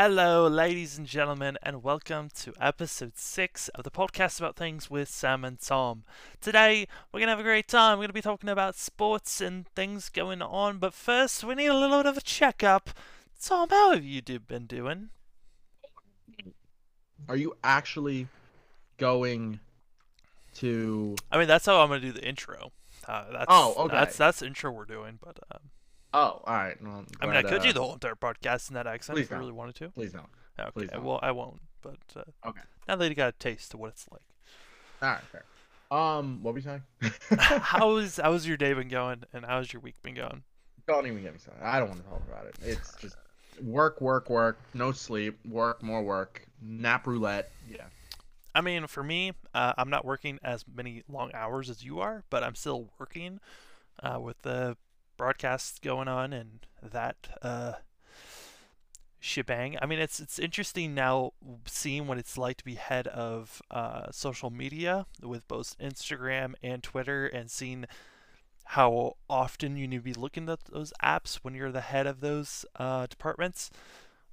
Hello, ladies and gentlemen, and welcome to episode 6 of the podcast about things with Sam and Tom. Today, we're going to have a great time. We're going to be talking about sports and things going on, but first, we need a little bit of a checkup. Tom, how have you do- been doing? Are you actually going to? I mean, that's how I'm going to do the intro. Uh, that's, Oh, okay. That's, that's the intro we're doing, but um, Oh, all right. Well, I mean, I glad, could do uh, the whole entire podcast in that accent if I really wanted to. Please don't. Okay, please don't. well, I won't, but uh, Okay. now that you got a taste of what it's like. All right. Fair. Um, what were you saying? how's how's your day been going, and how's your week been going? don't even get me started. I don't want to talk about it. It's just work, work, work. No sleep. Work, more work. Nap roulette. Yeah. I mean, for me, uh, I'm not working as many long hours as you are, but I'm still working uh, with the broadcasts going on and that uh, shebang. I mean, it's it's interesting now seeing what it's like to be head of uh, social media with both Instagram and Twitter, and seeing how often you need to be looking at those apps when you're the head of those uh, departments.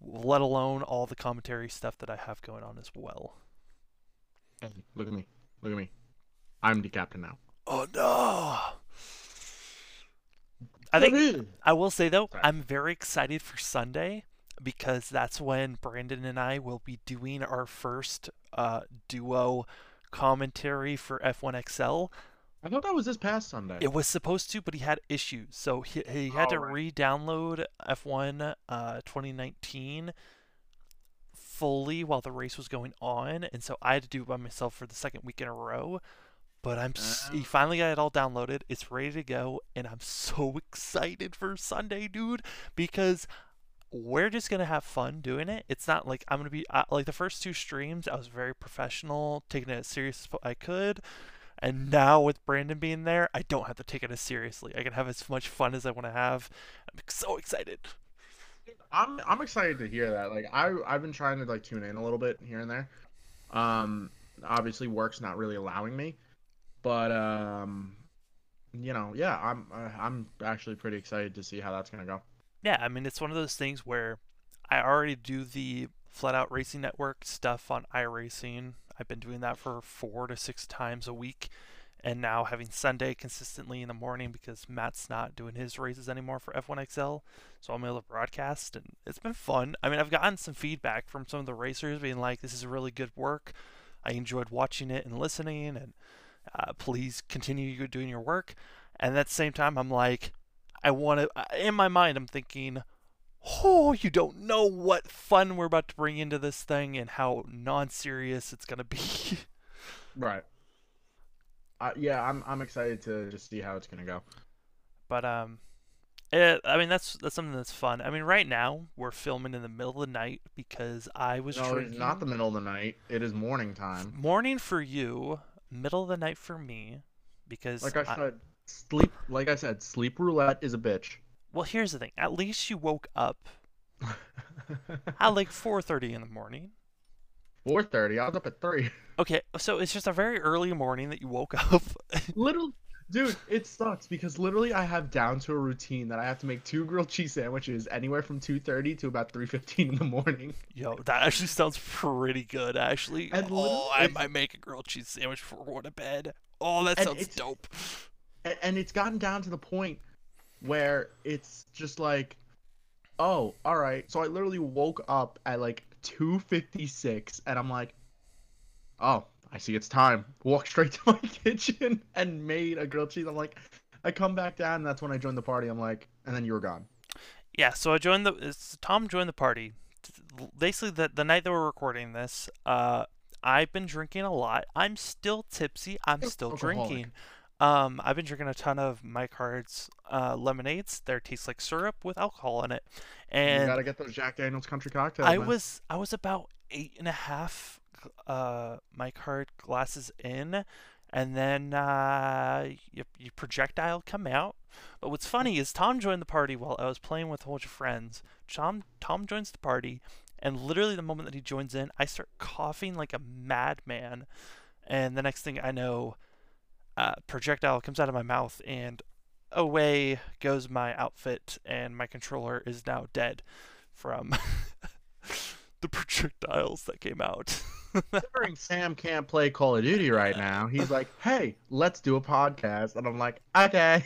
Let alone all the commentary stuff that I have going on as well. Look at me. Look at me. I'm the captain now. Oh no! I think I will say though, Sorry. I'm very excited for Sunday because that's when Brandon and I will be doing our first uh, duo commentary for F1 XL. I thought that was this past Sunday. It was supposed to, but he had issues, so he, he had to Oh, right. re-download F1 uh, 2019 fully while the race was going on, and so I had to do it by myself for the second week in a row. But I'm s he finally got it all downloaded. It's ready to go, and I'm so excited for Sunday, dude, because we're just gonna have fun doing it. It's not like I'm gonna be uh, like the first two streams. I was very professional, taking it as serious as I could. And now with Brandon being there, I don't have to take it as seriously. I can have as much fun as I want to have. I'm so excited. I'm I'm excited to hear that. Like I I've been trying to like tune in a little bit here and there. Um obviously work's not really allowing me. But um you know, yeah, I'm uh, I'm actually pretty excited to see how that's going to go. Yeah, I mean, it's one of those things where I already do the Flat Out Racing Network stuff on iRacing. I've been doing that for four to six times a week. And now having Sunday consistently in the morning because Matt's not doing his races anymore for F1XL. So I'm able to broadcast, and it's been fun. I mean, I've gotten some feedback from some of the racers being like, this is really good work. I enjoyed watching it and listening, and uh, please continue doing your work. And at the same time, I'm like, I want to. In my mind, I'm thinking, oh, you don't know what fun we're about to bring into this thing and how non-serious it's gonna be. Right. Uh, yeah, I'm I'm excited to just see how it's going to go. but um, it, I mean that's that's something that's fun. I mean, right now we're filming in the middle of the night because I was No, drinking. it's not the middle of the night. It is morning time. morning for you, middle of the night for me, because Like I said, sleep like I said, sleep roulette is a bitch. well, here's the thing. At least you woke up at like 4:30 in the morning. 4:30. I was up at 3. Okay, so it's just a very early morning that you woke up. Literally, dude, it sucks because literally I have down to a routine that I have to make two grilled cheese sandwiches anywhere from 2:30 to about 3:15 in the morning. Yo, that actually sounds pretty good, actually. And oh, I might make a grilled cheese sandwich before going to bed. Oh, that sounds dope. And it's gotten down to the point where it's just like, oh, all right. So I literally woke up at like 2:56 and I'm like, oh, I see it's time. Walked straight to my kitchen and made a grilled cheese. I'm like, I come back down and that's when I joined the party. I'm like, and then you were gone. Yeah, so I joined the. Tom joined the party. Basically, the the night that we're recording this, uh, I've been drinking a lot. I'm still tipsy. I'm still alcoholic. drinking. Um, I've been drinking a ton of Mike's Hards uh, lemonades. They taste like syrup with alcohol in it, And you gotta get those Jack Daniels country cocktails. I man. was I was about eight and a half uh Mike's Hard glasses in and then uh your, projectile come out. But what's funny is Tom joined the party while I was playing with a bunch of friends. Tom Tom joins the party and literally the moment that he joins in I start coughing like a madman. And the next thing I know uh, projectile comes out of my mouth and away goes my outfit and my controller is now dead from the projectiles that came out. Considering Sam can't play Call of Duty right now, he's like, "Hey, let's do a podcast," and I'm like, "Okay."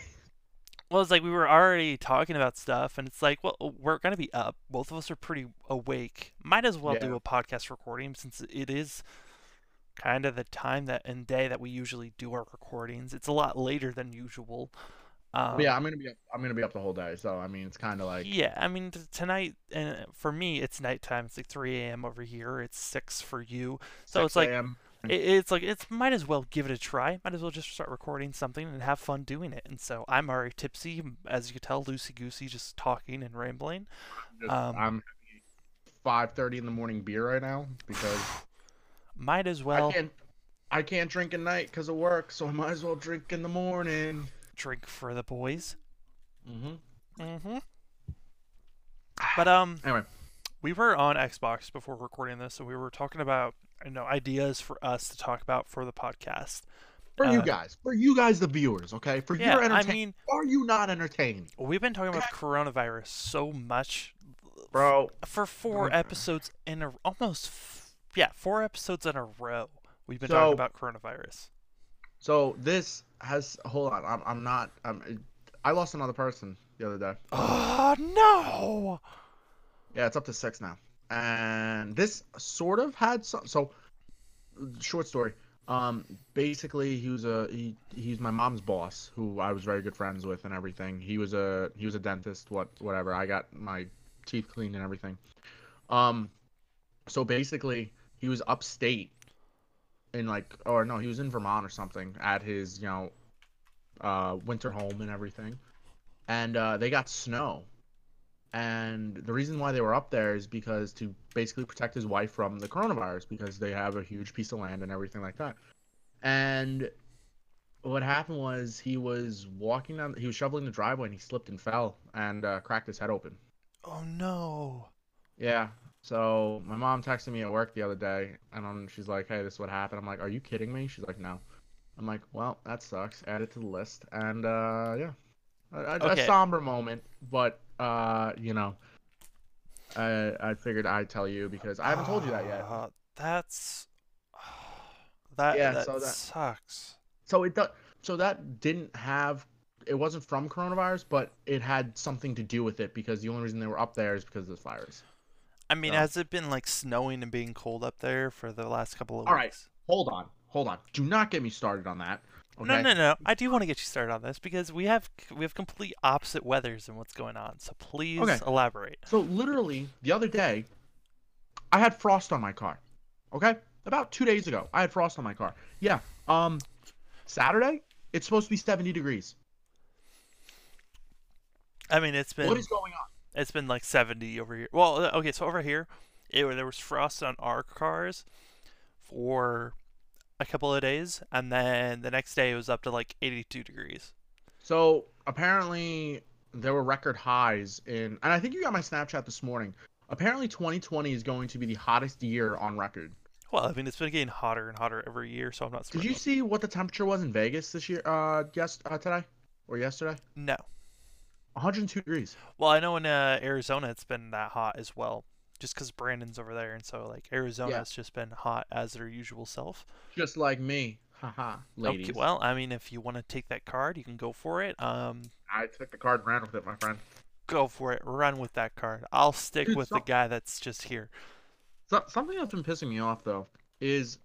Well, it's like we were already talking about stuff, and it's like, well, we're gonna be up. Both of us are pretty awake. Might as well do a podcast recording since it is kind of the time that and day that we usually do our recordings. It's a lot later than usual. Um, yeah, I'm gonna be up, I'm gonna be up the whole day, so I mean, it's kind of like yeah, I mean t- tonight, and for me, it's nighttime. It's like 3 a.m. over here. It's six for you. So it's like it, it's like it's might as well give it a try. Might as well just start recording something and have fun doing it. And so I'm already tipsy, as you can tell, loosey goosey, just talking and rambling. Just- Um, I'm five thirty in the morning beer right now because Might as well I can't I can't drink at night because of work, so I might as well drink in the morning. Drink for the boys. Mm-hmm. Mm-hmm. But um, Anyway, we were on Xbox before recording this, and we were talking about you know ideas for us to talk about for the podcast. for you Uh, guys, for you guys, the viewers, okay, for Yeah, your I entertainment, mean, are you not entertained, we've been talking about coronavirus so much bro? for four episodes in a almost f- yeah four episodes in a row. We've been So- talking about coronavirus. So this has hold on, I'm I'm not I'm I lost another person the other day. Oh no! Yeah, it's up to six now. And this sort of had some. So, short story. Um, basically, he was a he. He's my mom's boss, who I was very good friends with, and everything. He was a he was a dentist. What whatever. I got my teeth cleaned and everything. Um, so basically, he was upstate, in like, or no, he was in Vermont or something at his you know, uh, winter home and everything, and uh, they got snow and the reason why they were up there is because to basically protect his wife from the coronavirus because they have a huge piece of land and everything like that. And what happened was he was walking down, he was shoveling the driveway and he slipped and fell and uh, cracked his head open. Oh no! Yeah. So my mom texted me at work the other day and um, she's like, "Hey, this is what happened." I'm like, "Are you kidding me?" She's like, "No." I'm like, "Well, that sucks." Add it to the list, and uh, yeah, a, a- Okay. a somber moment, but uh, you know, I I figured I'd tell you because I haven't told you that yet. Uh, that's that Yeah, that, so that- sucks. So it does. So that didn't have. It wasn't from coronavirus, but it had something to do with it because the only reason they were up there is because of this virus. I mean, So- has it been like snowing and being cold up there for the last couple of All right. weeks? Hold on, hold on. Do not get me started on that. Okay. No, no, no. I do want to get you started on this because we have we have complete opposite weathers and what's going on. So please Okay. elaborate. So literally the other day, I had frost on my car. Okay, about two days ago, I had frost on my car. Yeah. Um, Saturday, it's supposed to be seventy degrees. I mean, it's been What is going? It's been like 70 over here. Well, uh, okay, so over here, it, there was frost on our cars for a couple of days, and then the next day it was up to like 82 degrees. So apparently there were record highs in, and I think you got my Snapchat this morning. Apparently, 2020 is going to be the hottest year on record. Well, I mean, it's been getting hotter and hotter every year, so I'm not. Did you see what the temperature was in Vegas this year? Uh, yes, uh, today or yesterday? No. 102 degrees. Well, I know in uh, Arizona it's been that hot as well, just because Brandon's over there, and so like Arizona Arizona's just been hot as their usual self. Just like me. Haha, ladies. Okay, well, I mean, if you want to take that card, you can go for it. Um, I took the card and ran with it, my friend. go for it. Run with that card. I'll stick Dude, with so- the guy that's just here. So, something that's been pissing me off though is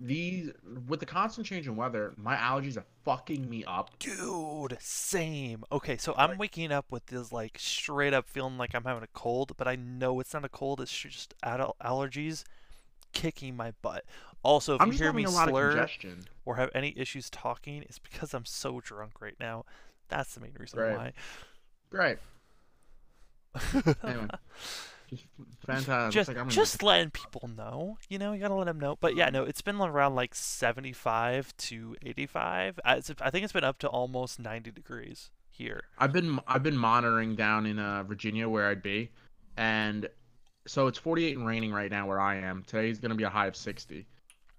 these with the constant change in weather, my allergies are fucking me up. Dude, same. Okay, so I'm waking up with this like straight up feeling like I'm having a cold, but I know it's not a cold. It's just adult allergies kicking my butt. Also, if I'm you hear me slur or have any issues talking, it's because I'm so drunk right now. That's the main reason Right. why. Great. Anyway, fantastic. just like just letting people know you know you gotta let them know but yeah no it's been around like 75 to 85 I, it's, I think it's been up to almost 90 degrees here I've been I've been monitoring down in uh, Virginia where I'd be, and so it's 48 and raining right now where I am. Today's gonna be a high of 60.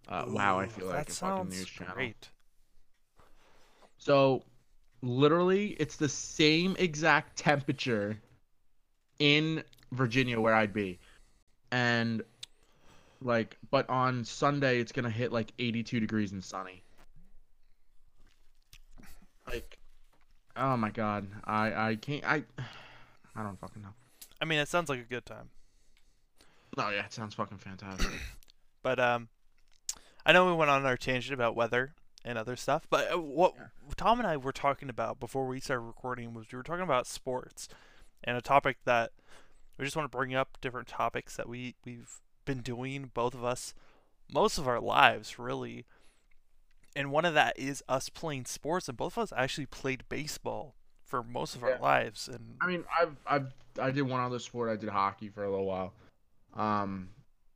Uh, wow, I feel like a fucking news channel. great So, literally, it's the same exact temperature in Virginia where I'd be. and like, but on Sunday it's gonna hit like 82 degrees and sunny. Like, oh my god, I I can't I I don't fucking know. I mean, it sounds like a good time. Oh yeah, it sounds fucking fantastic. But um, I know we went on our tangent about weather and other stuff, but uh, what Yeah. Tom and I were talking about before we started recording was we were talking about sports and a topic that we just want to bring up different topics that we we've been doing both of us most of our lives really. And one of that is us playing sports and both of us actually played baseball for most of our lives and I mean, I've I've I did one other sport. I did hockey for a little while. Um,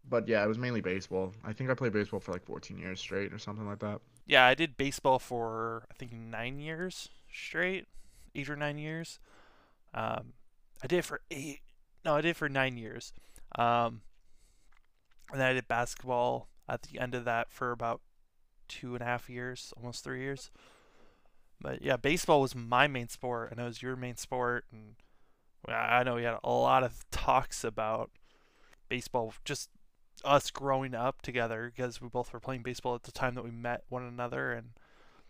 but yeah, it was mainly baseball. I think I played baseball for like 14 years straight or something like that. yeah, I did baseball for I think nine years straight, eight or nine years. Um, I did it for eight. No, I did for nine years. Um, and then I did basketball at the end of that for about two and a half years, almost three years. But yeah, baseball was my main sport, and it was your main sport, and I know we had a lot of talks about baseball, just us growing up together because we both were playing baseball at the time that we met one another, and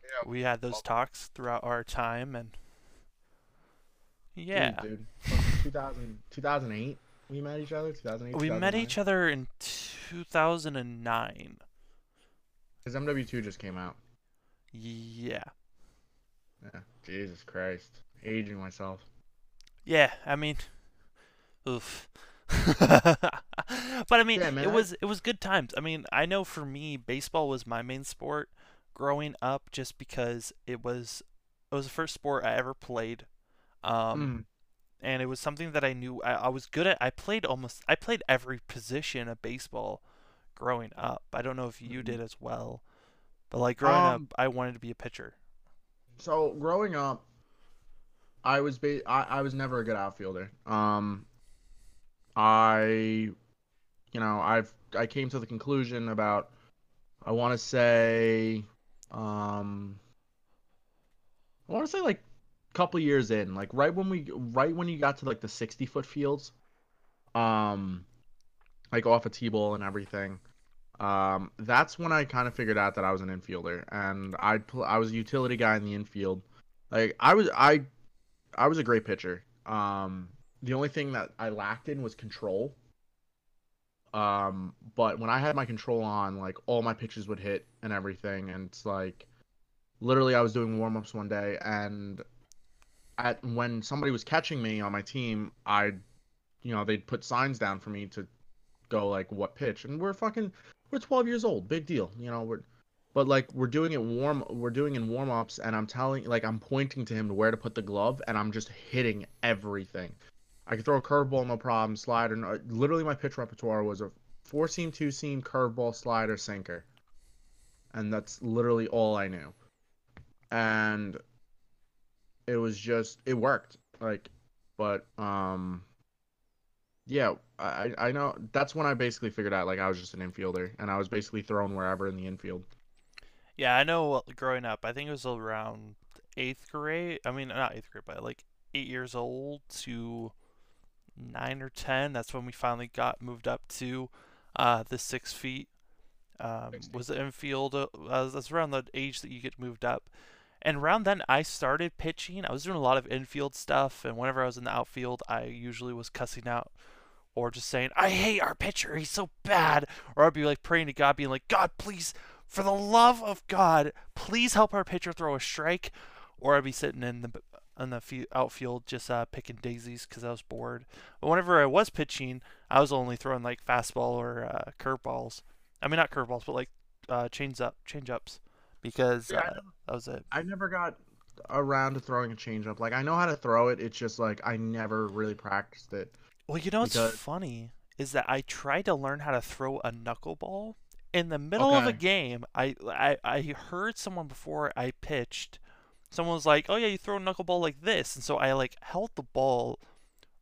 Yeah. we had those talks throughout our time, and yeah, dude. 2000, 2008, we met each other. 2008. we met each other in 2009. Because MW2 just came out. Yeah, Yeah. Jesus Christ, aging myself. yeah. I mean, oof. but I mean, Yeah, man, it I- was it was good times. I mean, I know for me, baseball was my main sport growing up, just because it was it was the first sport I ever played. Um, Mm. And it was something that I knew I, I was good at. I played almost I played every position of baseball growing up. I don't know if you Mhm. did as well, but like growing Um, up, I wanted to be a pitcher. So growing up, I was ba- I, I was never a good outfielder. Um, I, you know, I've I came to the conclusion about I want to say, um, I want to say like couple years in, like right when we right when you got to like the sixty foot fields, um, like off a a t-ball and everything. Um, that's when I kind of figured out that I was an infielder, and I pl- I was a utility guy in the infield. Like I was I I was a great pitcher. Um, the only thing that I lacked in was control. Um, but when I had my control on, like all my pitches would hit and everything, and it's like literally I was doing warm ups one day, and at when somebody was catching me on my team, I, you know, they'd put signs down for me to go like what pitch, and we're fucking we're 12 years old, big deal, you know, we're but like we're doing it warm we're doing in warm ups and I'm telling like I'm pointing to him to where to put the glove and I'm just hitting everything. I could throw a curveball no problem, slider. No, literally my pitch repertoire was a four seam, two seam, curveball, slider, sinker. And that's literally all I knew. And it was just it worked. Like but um yeah, I I know that's when I basically figured out like I was just an infielder and I was basically thrown wherever in the infield. Yeah, I know. Growing up, I think it was around eighth grade. I mean, not eighth grade, but like eight years old to nine or ten. That's when we finally got moved up to uh, the six feet. Um, was the infield? Uh, that's around the age that you get moved up. And around then, I started pitching. I was doing a lot of infield stuff, and whenever I was in the outfield, I usually was cussing out or just saying, "I hate our pitcher. He's so bad." Or I'd be like praying to God, being like, "God, please, for the love of God, please help our pitcher throw a strike." Or I'd be sitting in the in the outfield just uh, picking daisies because I was bored. But whenever I was pitching, I was only throwing like fastball or uh, curveballs. I mean, not curveballs, but like uh, change up, change ups, because Yeah, I uh, that was it. I never got around to throwing a changeup. Like I know how to throw it. It's just like I never really practiced it. Well, you know what's Because- funny is that I tried to learn how to throw a knuckleball. In the middle of a game, I, I I heard someone before I pitched. Someone was like, "Oh yeah, you throw a knuckleball like this," and so I like held the ball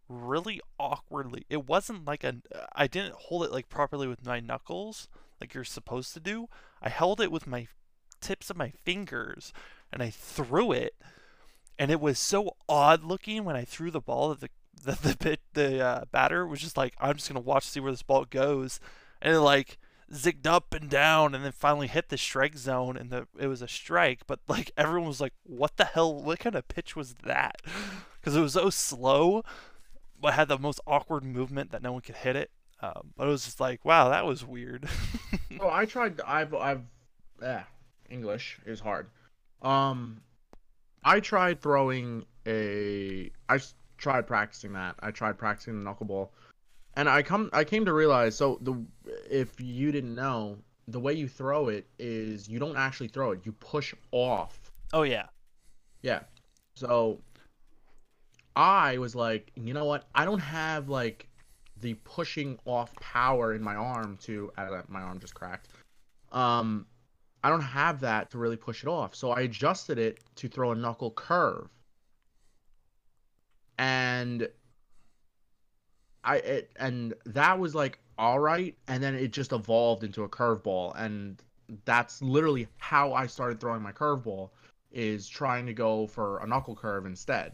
really awkwardly. It wasn't like a I didn't hold it like properly with my knuckles like you're supposed to do. I held it with my tips of my fingers and I threw it and it was so odd looking when I threw the ball that the the the bit the uh, batter was just like I'm just gonna watch see where this ball goes, and it like zigged up and down, and then finally hit the strike zone, and the it was a strike. But like everyone was like, "What the hell? What kind of pitch was that?" Because it was so slow, but had the most awkward movement that no one could hit it. Um, but it was just like, wow, that was weird. oh, I tried. I've I've, yeah, English is hard. Um, I tried throwing a. I tried practicing that. I tried practicing the knuckleball, and I come. I came to realize. So the if you didn't know, the way you throw it is you don't actually throw it. You push off. Oh yeah. Yeah. So I was like, you know what? I don't have like the pushing off power in my arm to. Uh, my arm just cracked. Um, I don't have that to really push it off. So I adjusted it to throw a knuckle curve. And I it, and that was like all right and then it just evolved into a curveball and that's literally how I started throwing my curveball is trying to go for a knuckle curve instead.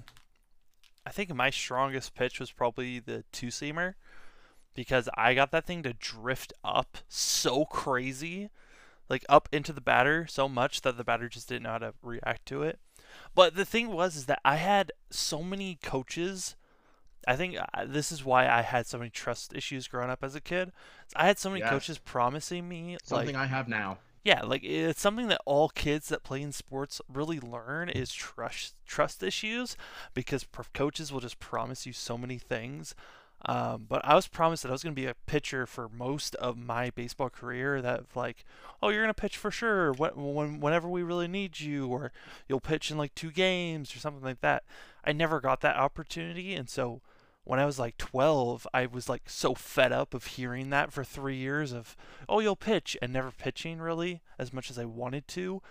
I think my strongest pitch was probably the two seamer because I got that thing to drift up so crazy like up into the batter so much that the batter just didn't know how to react to it. But the thing was is that I had so many coaches. I think uh, this is why I had so many trust issues growing up as a kid. I had so many yes. coaches promising me something like, I have now. Yeah, like it's something that all kids that play in sports really learn is trust trust issues because coaches will just promise you so many things um, but I was promised that I was going to be a pitcher for most of my baseball career. That like, oh, you're going to pitch for sure when, whenever we really need you, or you'll pitch in like two games or something like that. I never got that opportunity, and so when I was like 12, I was like so fed up of hearing that for three years of, oh, you'll pitch and never pitching really as much as I wanted to.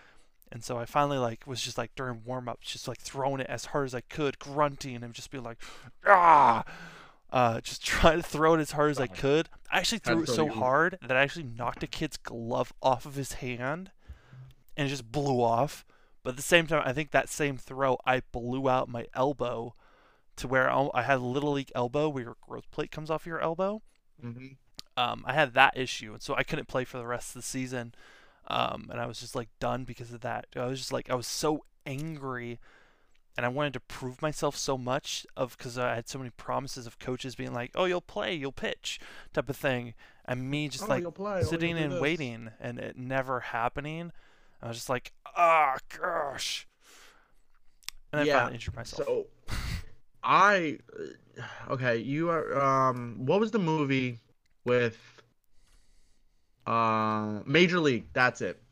And so I finally like was just like during warm ups, just like throwing it as hard as I could, grunting and just be like, ah uh, just trying to throw it as hard as I could. I actually threw it so hard that I actually knocked a kid's glove off of his hand, and it just blew off. But at the same time, I think that same throw, I blew out my elbow to where I had a little league elbow where your growth plate comes off your elbow. Mm-hmm. Um, I had that issue, and so I couldn't play for the rest of the season. Um, and I was just like done because of that. I was just like I was so angry and I wanted to prove myself so much of because I had so many promises of coaches being like, "Oh, you'll play, you'll pitch," type of thing, and me just oh, like play, sitting and waiting and it never happening. I was just like, "Ah, oh, gosh," and yeah, finally injured myself. So, I uh, okay, you are um, what was the movie with uh Major League? That's it.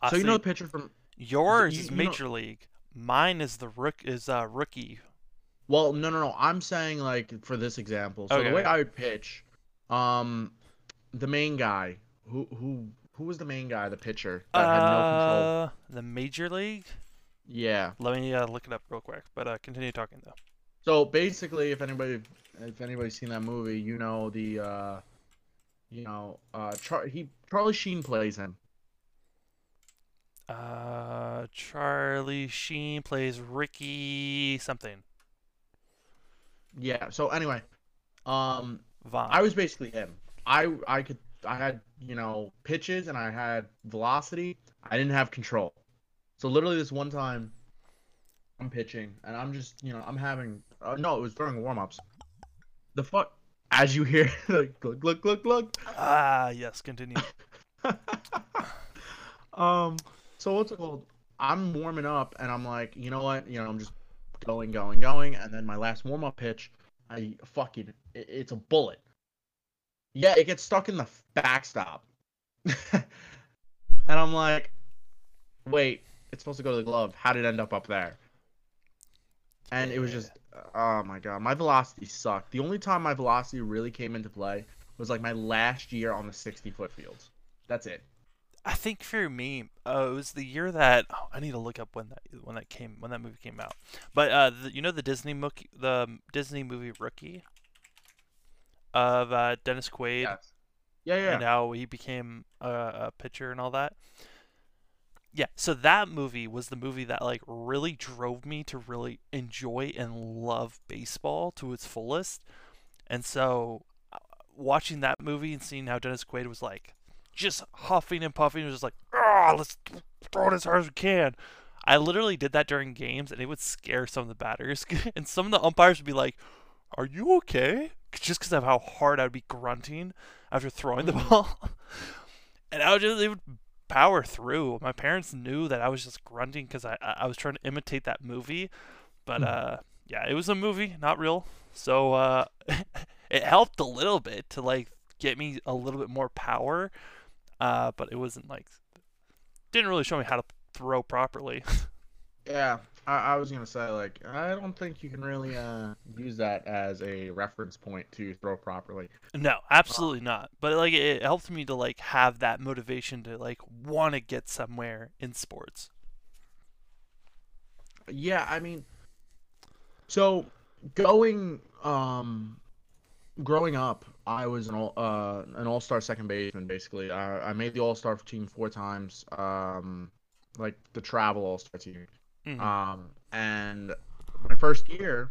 I so you know the pitcher from yours you, is Major know, League. Mine is the rook is uh rookie. Well, no, no, no. I'm saying like for this example. So okay. the way I would pitch, um, the main guy who who who was the main guy, the pitcher that uh, had no control. Uh, the major league. Yeah. Let me uh, look it up real quick, but uh, continue talking though. So basically, if anybody if anybody's seen that movie, you know the uh, you know uh, Char- he Charlie Sheen plays him. Uh, Charlie Sheen plays Ricky something. Yeah. So anyway, um, Vaughn. I was basically him. I I could I had you know pitches and I had velocity. I didn't have control. So literally this one time, I'm pitching and I'm just you know I'm having uh, no it was during warm ups. The fuck as you hear like look look look look. Ah yes, continue. um so what's it called? I'm warming up and I'm like, you know what? You know, I'm just going, going, going, and then my last warm up pitch, I fucking it, it's a bullet. Yeah, it gets stuck in the backstop. and I'm like, wait, it's supposed to go to the glove. How did it end up up there? And it was just, oh my god, my velocity sucked. The only time my velocity really came into play was like my last year on the 60 foot fields. That's it. I think for me, uh, it was the year that oh, I need to look up when that when that came when that movie came out. But uh, the, you know the Disney movie, the Disney movie Rookie of uh, Dennis Quaid. Yes. Yeah, yeah. And how he became a, a pitcher and all that. Yeah, so that movie was the movie that like really drove me to really enjoy and love baseball to its fullest. And so uh, watching that movie and seeing how Dennis Quaid was like just huffing and puffing, was just like, ah, let's throw it as hard as we can. I literally did that during games, and it would scare some of the batters, and some of the umpires would be like, "Are you okay?" Just because of how hard I would be grunting after throwing the Mhm. ball, and I would just they would power through. My parents knew that I was just grunting because I I was trying to imitate that movie, but Mhm. uh, yeah, it was a movie, not real. So uh, it helped a little bit to like get me a little bit more power, uh, but it wasn't like didn't really show me how to throw properly. Yeah, I, I was gonna say like I don't think you can really uh use that as a reference point to throw properly. no, absolutely not. But like it helped me to like have that motivation to like want to get somewhere in sports. Yeah, I mean, so going um growing up, I was an all uh an all star second baseman basically. I I made the all star team four times. Um, like the travel all star team. Mhm. Um, and my first year,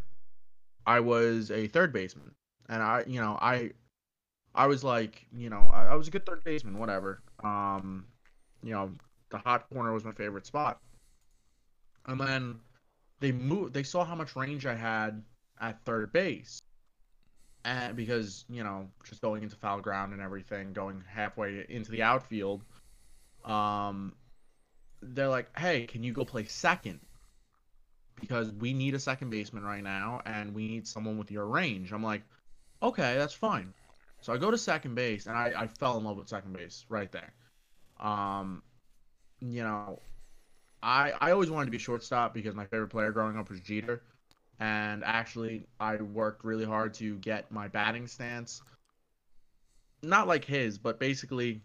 I was a third baseman, and I, you know, I, I was like, you know, I, I was a good third baseman, whatever. Um, you know, the hot corner was my favorite spot. And then they moved. They saw how much range I had at third base, because you know, just going into foul ground and everything, going halfway into the outfield, um, they're like, "Hey, can you go play second? Because we need a second baseman right now, and we need someone with your range." I'm like, "Okay, that's fine." So I go to second base, and I, I fell in love with second base right there. Um, you know, I I always wanted to be shortstop because my favorite player growing up was Jeter, and actually I worked really hard to get my batting stance. Not like his, but basically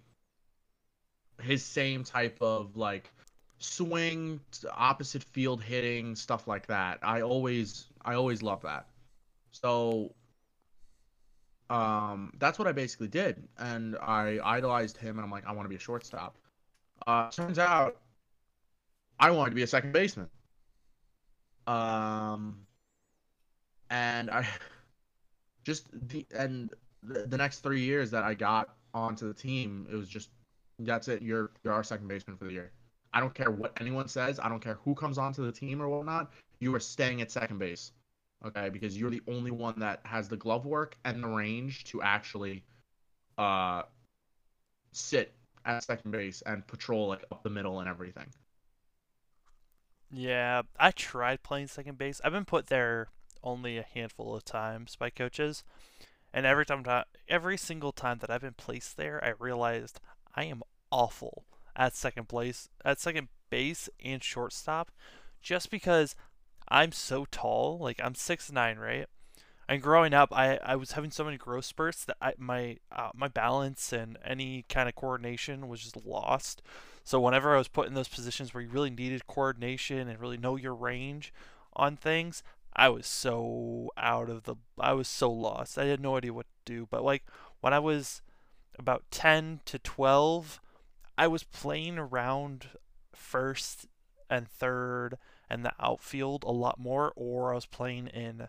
his same type of like swing, opposite field hitting, stuff like that. I always I always love that. So um that's what I basically did and I idolized him and I'm like I want to be a shortstop. Uh turns out I wanted to be a second baseman. Um and I just the and the, the next 3 years that I got onto the team it was just that's it you're you're our second baseman for the year. I don't care what anyone says. I don't care who comes onto the team or whatnot. You are staying at second base, okay? Because you're the only one that has the glove work and the range to actually uh sit at second base and patrol like up the middle and everything. Yeah, I tried playing second base. I've been put there only a handful of times by coaches, and every time, every single time that I've been placed there, I realized I am awful at second place, at second base and shortstop, just because I'm so tall. Like I'm six nine, right? And growing up, I, I was having so many growth spurts that I, my uh, my balance and any kind of coordination was just lost. So whenever I was put in those positions where you really needed coordination and really know your range on things, I was so out of the I was so lost. I had no idea what to do. But like when I was about 10 to 12, I was playing around first and third and the outfield a lot more or I was playing in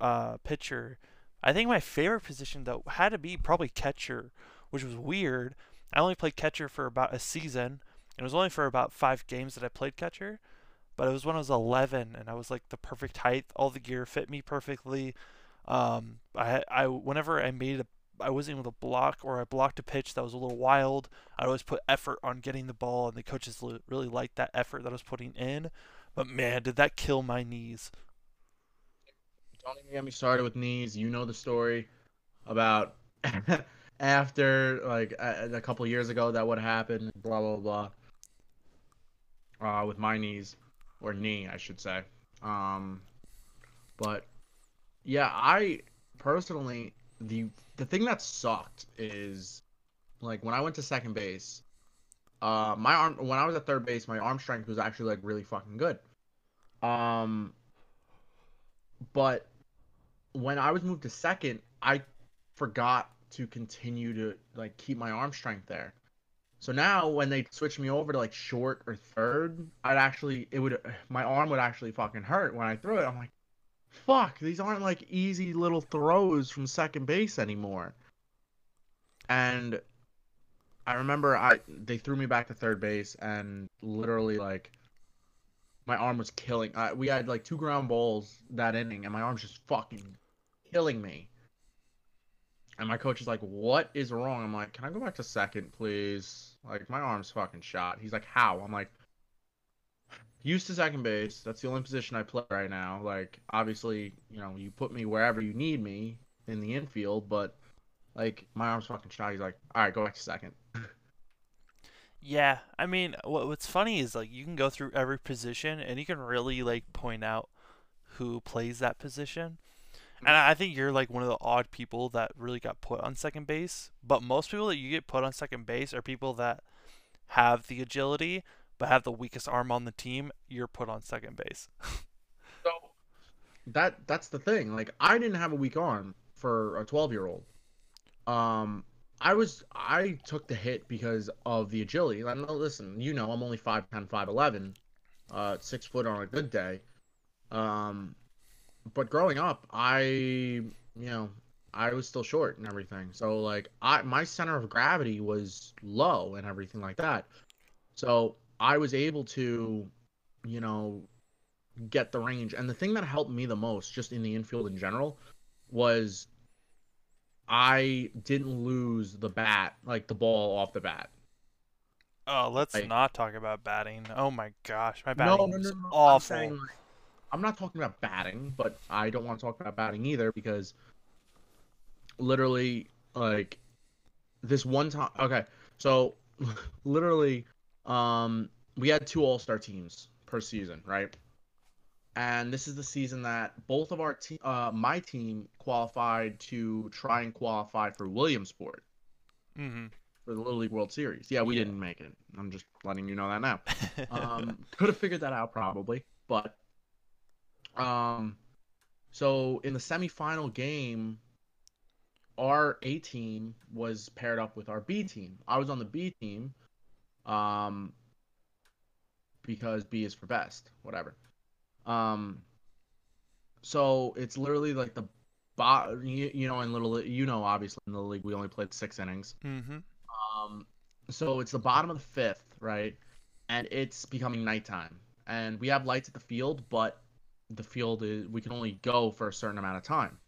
uh, pitcher. I think my favorite position though had to be probably catcher, which was weird. I only played catcher for about a season. It was only for about five games that I played catcher, but it was when I was 11 and I was like the perfect height. All the gear fit me perfectly. Um, I, I whenever I made a I wasn't able to block or I blocked a pitch that was a little wild. I always put effort on getting the ball, and the coaches really liked that effort that I was putting in. But man, did that kill my knees? Don't even get me started with knees. You know the story about after like a, a couple years ago that would happen. Blah blah blah. Uh, with my knees or knee, I should say. Um, but yeah, I personally the the thing that sucked is like when I went to second base. Uh, my arm when I was at third base, my arm strength was actually like really fucking good. Um, but when I was moved to second, I forgot to continue to like keep my arm strength there. So now when they switched me over to like short or third, I'd actually it would my arm would actually fucking hurt when I threw it. I'm like, fuck, these aren't like easy little throws from second base anymore. And I remember I they threw me back to third base and literally like my arm was killing. Uh, we had like two ground balls that inning, and my arm's just fucking killing me. And my coach is like, "What is wrong?" I'm like, "Can I go back to second, please? Like my arm's fucking shot." He's like, "How?" I'm like, "Used to second base. That's the only position I play right now. Like obviously, you know, you put me wherever you need me in the infield, but like my arm's fucking shot." He's like, "All right, go back to second. Yeah, I mean, what what's funny is like you can go through every position and you can really like point out who plays that position. And I think you're like one of the odd people that really got put on second base. But most people that you get put on second base are people that have the agility but have the weakest arm on the team. You're put on second base. so that that's the thing. Like I didn't have a weak arm for a 12 year old. Um, I was I took the hit because of the agility. And listen, you know, I'm only 5'10", 5'11", uh, six foot on a good day. Um, but growing up, I you know I was still short and everything. So like I my center of gravity was low and everything like that. So I was able to, you know, get the range. And the thing that helped me the most, just in the infield in general, was I didn't lose the bat, like the ball off the bat. Oh, let's like, not talk about batting. Oh my gosh, my batting no, no, no, no. awful. Saying, like, I'm not talking about batting, but I don't want to talk about batting either because literally, like this one time. Okay, so literally, um, we had two All Star teams per season, right? and this is the season that both of our team, uh, my team qualified to try and qualify for Williamsport mm-hmm. for the Little League World Series. Yeah, we yeah. didn't make it. I'm just letting you know that now. um, could have figured that out probably, but um, so in the semifinal game, our A team was paired up with our B team. I was on the B team, um, because B is for best, whatever. Um, so it's literally like the bot, you, you know, in little, you know, obviously in the league we only played six innings. Mm-hmm. Um, so it's the bottom of the fifth, right? And it's becoming nighttime, and we have lights at the field, but the field is we can only go for a certain amount of time.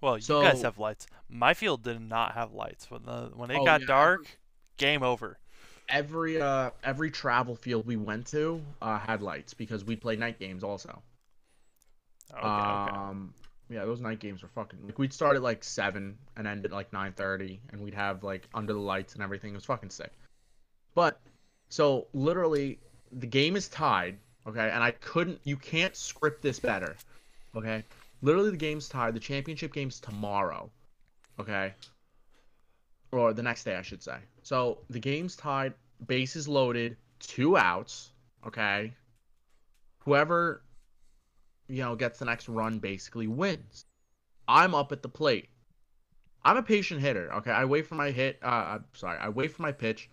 Well, you so, guys have lights. My field did not have lights when the when it oh, got yeah, dark. Game over every uh every travel field we went to uh had lights because we play night games also. Okay, um okay. yeah, those night games were fucking like we'd start at like seven and end at like nine thirty and we'd have like under the lights and everything. It was fucking sick. But so literally the game is tied, okay, and I couldn't you can't script this better. Okay? Literally the game's tied. The championship game's tomorrow. Okay? or the next day, I should say. So the game's tied, bases loaded, two outs. Okay. Whoever, you know, gets the next run basically wins. I'm up at the plate. I'm a patient hitter. Okay, I wait for my hit. Uh, I'm sorry, I wait for my pitch,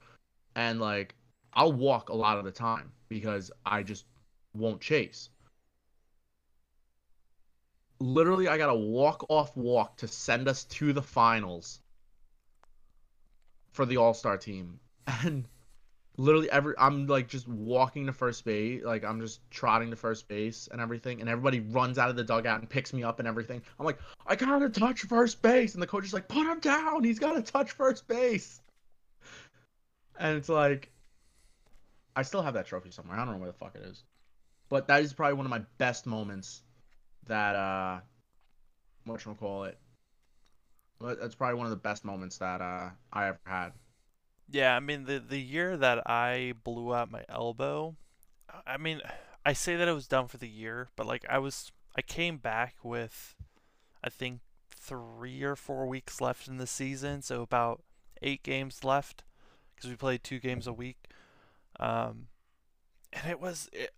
and like I'll walk a lot of the time because I just won't chase. Literally, I got a walk off walk to send us to the finals for the All Star team, and literally every I'm like just walking to first base, like I'm just trotting to first base and everything, and everybody runs out of the dugout and picks me up and everything. I'm like, I gotta touch first base, and the coach is like, put him down, he's gotta touch first base. And it's like, I still have that trophy somewhere. I don't know where the fuck it is, but that is probably one of my best moments. That uh, what you call it? That's probably one of the best moments that uh, I ever had. Yeah, I mean the the year that I blew out my elbow, I mean, I say that it was done for the year, but like I was, I came back with, I think three or four weeks left in the season, so about eight games left, because we played two games a week, um, and it was it,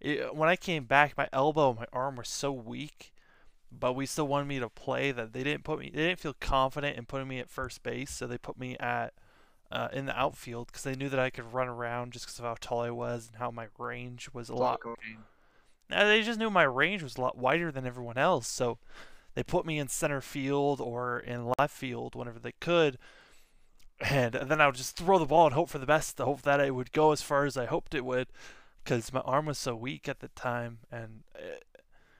it, when I came back, my elbow, and my arm were so weak but we still wanted me to play. That they didn't put me, they didn't feel confident in putting me at first base, so they put me at uh, in the outfield because they knew that I could run around just because of how tall I was and how my range was a lot. Now, they just knew my range was a lot wider than everyone else, so they put me in center field or in left field whenever they could. And then I would just throw the ball and hope for the best, to hope that it would go as far as I hoped it would, because my arm was so weak at the time. And, uh,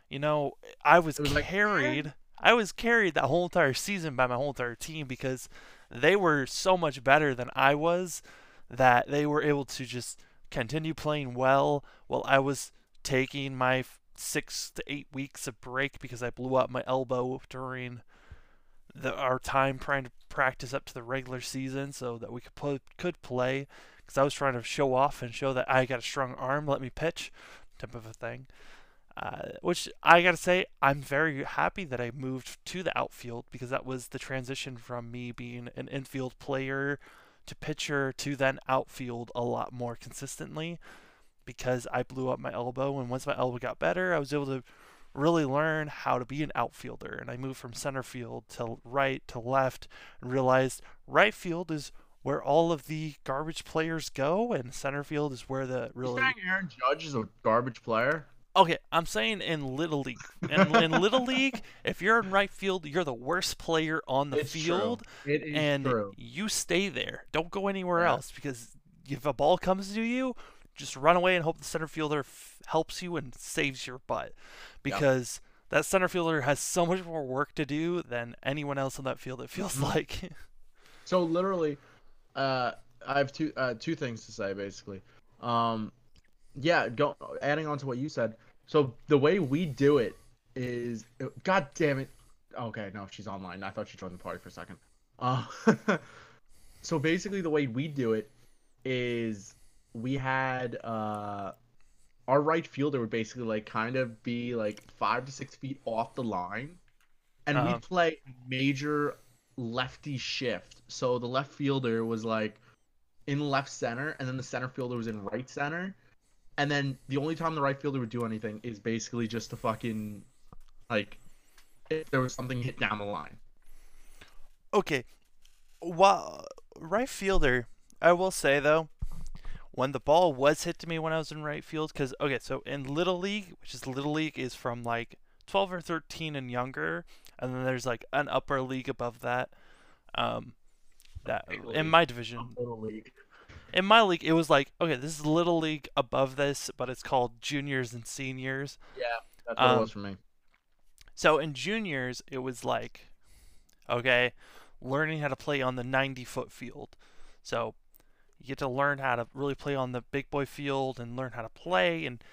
you know, I was, was like, carried. I was carried that whole entire season by my whole entire team because they were so much better than I was that they were able to just continue playing well while I was taking my six to eight weeks of break because I blew up my elbow during the, our time trying to practice up to the regular season so that we could play, could play because I was trying to show off and show that I got a strong arm, let me pitch, type of a thing. Uh, which I gotta say, I'm very happy that I moved to the outfield because that was the transition from me being an infield player to pitcher to then outfield a lot more consistently because I blew up my elbow. And once my elbow got better, I was able to really learn how to be an outfielder. And I moved from center field to right to left and realized right field is where all of the garbage players go, and center field is where the Really? really Aaron Judge is a garbage player. Okay, I'm saying in little league. In, in little league, if you're in right field, you're the worst player on the It's true. field, It is and true. you stay there. Don't go anywhere Yeah. else because if a ball comes to you, just run away and hope the center fielder f- helps you and saves your butt. Because that center fielder has so much more work to do than anyone else on that field. It feels Mhm. like. So literally, uh, I have two uh, two things to say basically. Um, yeah, go adding on to what you said. So the way we do it is, God damn it. Okay, no, she's online. I thought she joined the party for a second. Uh, so basically, the way we do it is we had uh, our right fielder would basically like kind of be like five to six feet off the line, and Uh-huh. we play major lefty shift. So the left fielder was like in left center, and then the center fielder was in right center. And then the only time the right fielder would do anything is basically just to fucking like if there was something hit down the line. Okay, while right fielder, I will say though, when the ball was hit to me when I was in right field, because okay, so in little league, which is little league, is from like 12 or 13 and younger, and then there's like an upper league above that. Um, that in my division, in my league, it was like okay, this is little league above this, but it's called juniors and seniors. Yeah, that's what Um, it was for me. So in juniors, it was like, okay, learning how to play on the 90 foot field. So you get to learn how to really play on the big boy field and learn how to play. And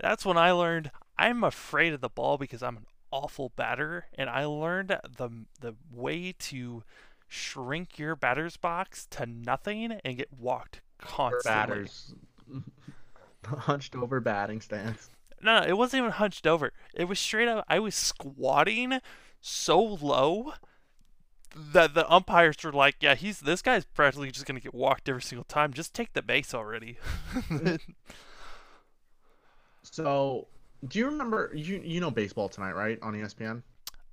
that's when I learned I'm afraid of the ball because I'm an awful batter. And I learned the, the way to shrink your batter's box to nothing and get walked constantly. Batters. Hunched over batting stance. No, no, it wasn't even hunched over. It was straight up. I was squatting so low that the umpires were like, "Yeah, he's this guy's practically just gonna get walked every single time. Just take the base already." So, do you remember you you know baseball tonight, right? On ESPN.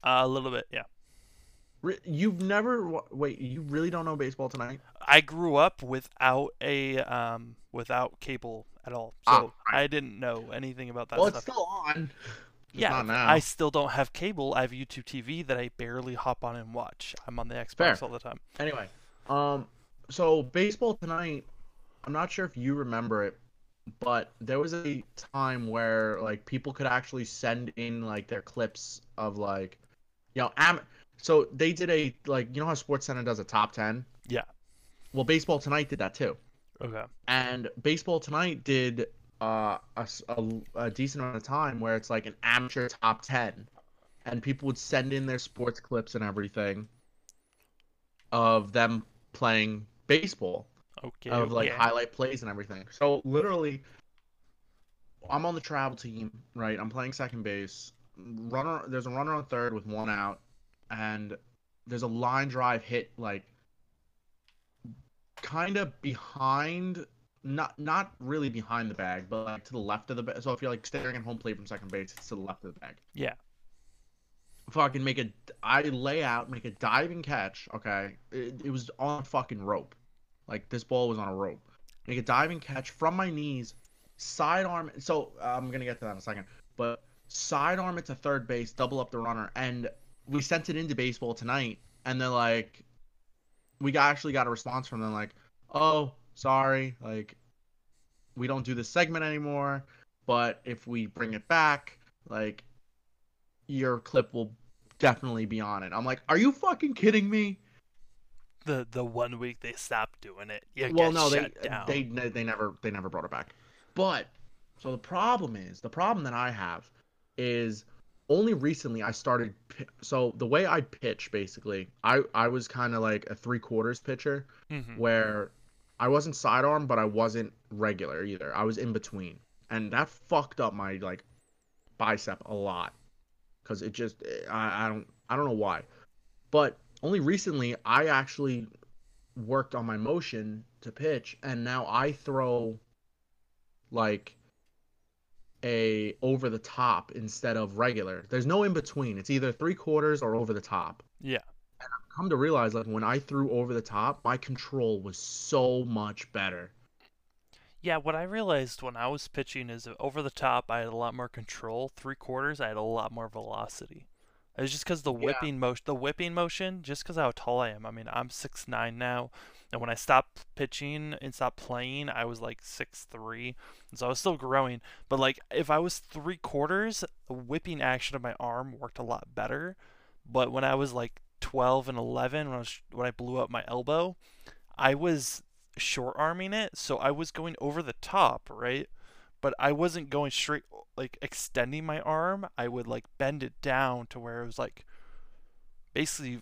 a little bit, yeah. Re- You've never wait. You really don't know baseball tonight? I grew up without a um without cable at all, so Ah. I didn't know anything about that well, it's still on. Just yeah. I still don't have cable. I have YouTube TV that I barely hop on and watch. I'm on the Xbox Fair. all the time. Anyway, um, so baseball tonight. I'm not sure if you remember it, but there was a time where like people could actually send in like their clips of like, you know, am. So they did a like you know how SportsCenter does a top ten. Yeah. Well, baseball tonight did that too, Okay. and baseball tonight did uh, a decent amount of time where it's like an amateur top ten, and people would send in their sports clips and everything of them playing baseball Okay. of like yeah. highlight plays and everything. So literally, I'm on the travel team, right? I'm playing second base. Runner, there's a runner on third with one out, and there's a line drive hit like kind of behind, not not really behind the bag, but like to the left of the bag. So if you're like staring at home plate from second base, it's to the left of the bag. Yeah. fucking make a I lay out, make a diving catch. Okay, it, it was on fucking rope, like this ball was on a rope. Make a diving catch from my knees, sidearm. So uh, I'm gonna get to that in a second, but sidearm it to third base, double up the runner, and we sent it into baseball tonight, and they're like, we actually got a response from them like, oh, sorry, like, we don't do this segment anymore, but if we bring it back, like, your clip will definitely be on it. I'm like, are you fucking kidding me? The the one week they stopped doing it, you well, no, they down. they they never they never brought it back. But so the problem is the problem that I have is only recently I started. So the way I pitch, basically, I I was kind of like a three quarters pitcher Mhm. where I wasn't sidearm, but I wasn't regular either. I was in between, and that fucked up my like bicep a lot because it just I, I don't I don't know why, but only recently I actually worked on my motion to pitch, and now I throw like a over the top instead of regular. There's no in between. It's either three quarters or over the top. Yeah. And I've come to realize, like when I threw over the top, my control was so much better. Yeah, what I realized when I was pitching is over the top, I had a lot more control. Three quarters, I had a lot more velocity. It was just because the Yeah. whipping motion, the whipping motion, just because how tall I am. I mean, I'm six nine now, and when I stopped pitching and stopped playing, I was like six three, and so I was still growing. But like, if I was three quarters, the whipping action of my arm worked a lot better. But when I was like 12 and 11, when I was when I blew up my elbow, I was short arming it, so I was going over the top, right? But I wasn't going straight, like extending my arm. I would like bend it down to where it was like basically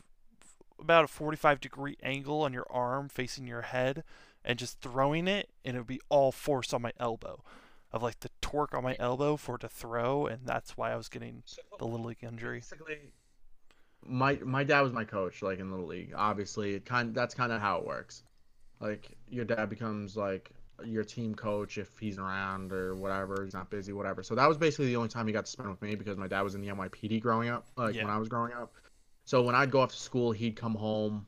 about a 45 degree angle on your arm facing your head and just throwing it, and it would be all force on my elbow. Of like the torque on my elbow for it to throw, and that's why I was getting the little league injury. Basically, my my dad was my coach, like in little league. Obviously, it kind that's kind of how it works. Like your dad becomes like your team coach if he's around or whatever. He's not busy, whatever. So that was basically the only time he got to spend with me because my dad was in the NYPD growing up, like Yeah. when I was growing up. So when I'd go off to school, he'd come home,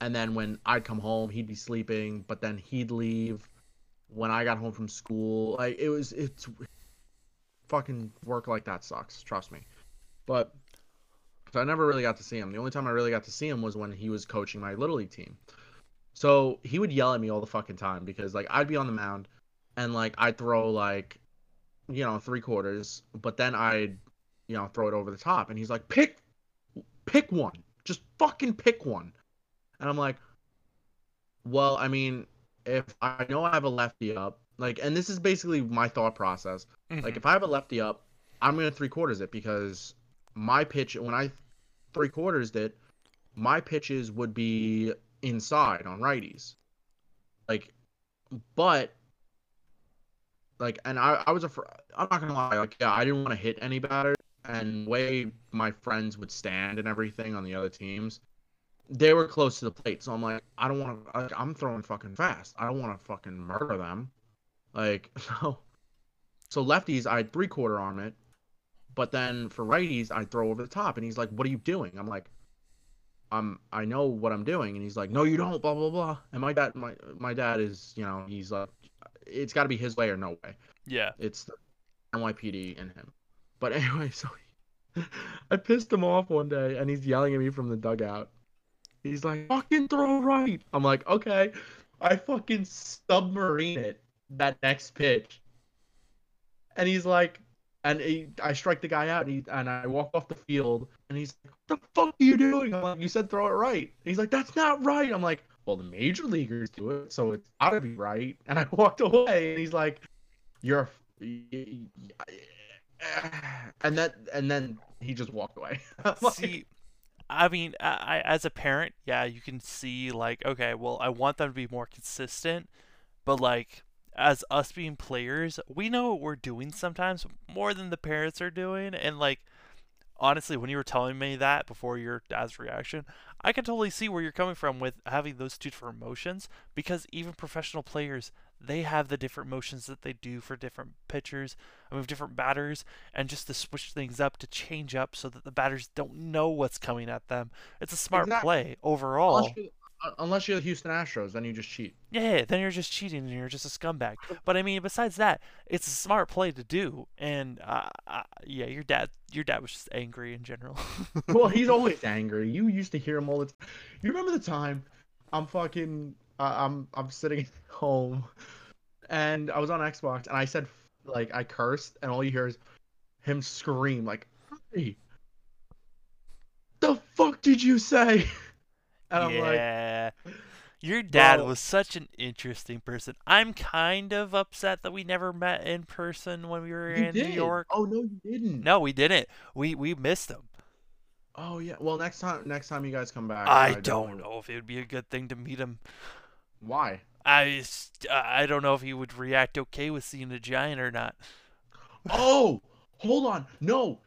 and then when I'd come home, he'd be sleeping, but then he'd leave. When I got home from school, like it was, it's fucking work like that sucks. Trust me. But so I never really got to see him. The only time I really got to see him was when he was coaching my little league team. So he would yell at me all the fucking time because like I'd be on the mound and like I'd throw like you know three quarters, but then I'd you know throw it over the top, and he's like pick pick one, just fucking pick one, and I'm like, well, I mean, if I know I have a lefty up, like, and this is basically my thought process. Like Mhm. if I have a lefty up, I'm gonna three quarters it because my pitch when I three quarters it, my pitches would be inside on righties. Like, but like, and I I was a I'm not gonna lie, like yeah, I didn't want to hit any batter, and way my friends would stand and everything on the other teams, they were close to the plate. So I'm like, I don't want to. Like, I'm throwing fucking fast. I don't want to fucking murder them. Like so. So lefties, I three quarter arm it, but then for righties, I throw over the top. And he's like, "What are you doing?" I'm like, "I'm I know what I'm doing." And he's like, "No, you don't." Blah blah blah. And my dad, my my dad is, you know, he's like, it's got to be his way or no way. Yeah. It's the NYPD in him. But anyway, so he, I pissed him off one day, and he's yelling at me from the dugout. He's like, "Fucking throw right." I'm like, "Okay." I fucking submarine it that next pitch, and he's like, and he, I strike the guy out, and, he, and I walk off the field, and he's like, "What the fuck are you doing?" I'm like, "You said throw it right." He's like, "That's not right." I'm like, "Well, the major leaguers do it, so it's gotta be right." And I walked away, and he's like, "You're," and that, and then he just walked away. Like, See, I mean, I, I as a parent, yeah, you can see like, okay, well, I want them to be more consistent, but like as us being players, we know what we're doing sometimes more than the parents are doing, and like honestly, when you were telling me that before your dad's reaction, I can totally see where you're coming from with having those two different motions because even professional players they have the different motions that they do for different pitchers, I mean different batters, and just to switch things up to change up so that the batters don't know what's coming at them. It's a smart Exactly. play overall. Unless you're the Houston Astros, then you just cheat. Yeah, then you're just cheating and you're just a scumbag. But I mean, besides that, it's a smart play to do. And uh, uh, yeah, your dad, your dad was just angry in general. well, he's always angry. You used to hear him all the time. You remember the time I'm fucking uh, I'm I'm sitting at home and I was on Xbox and I said like I cursed and all you hear is him scream like hey the fuck did you say and I'm like yeah. Your dad Bro. was such an interesting person. I'm kind of upset that we never met in person when we were in did New York. oh no you didn't No, we didn't. We we missed him. oh yeah well next time next time you guys come back I definitely don't know if it would be a good thing to meet him. why I I don't know if he would react okay with seeing a giant or not. Oh, hold on. No.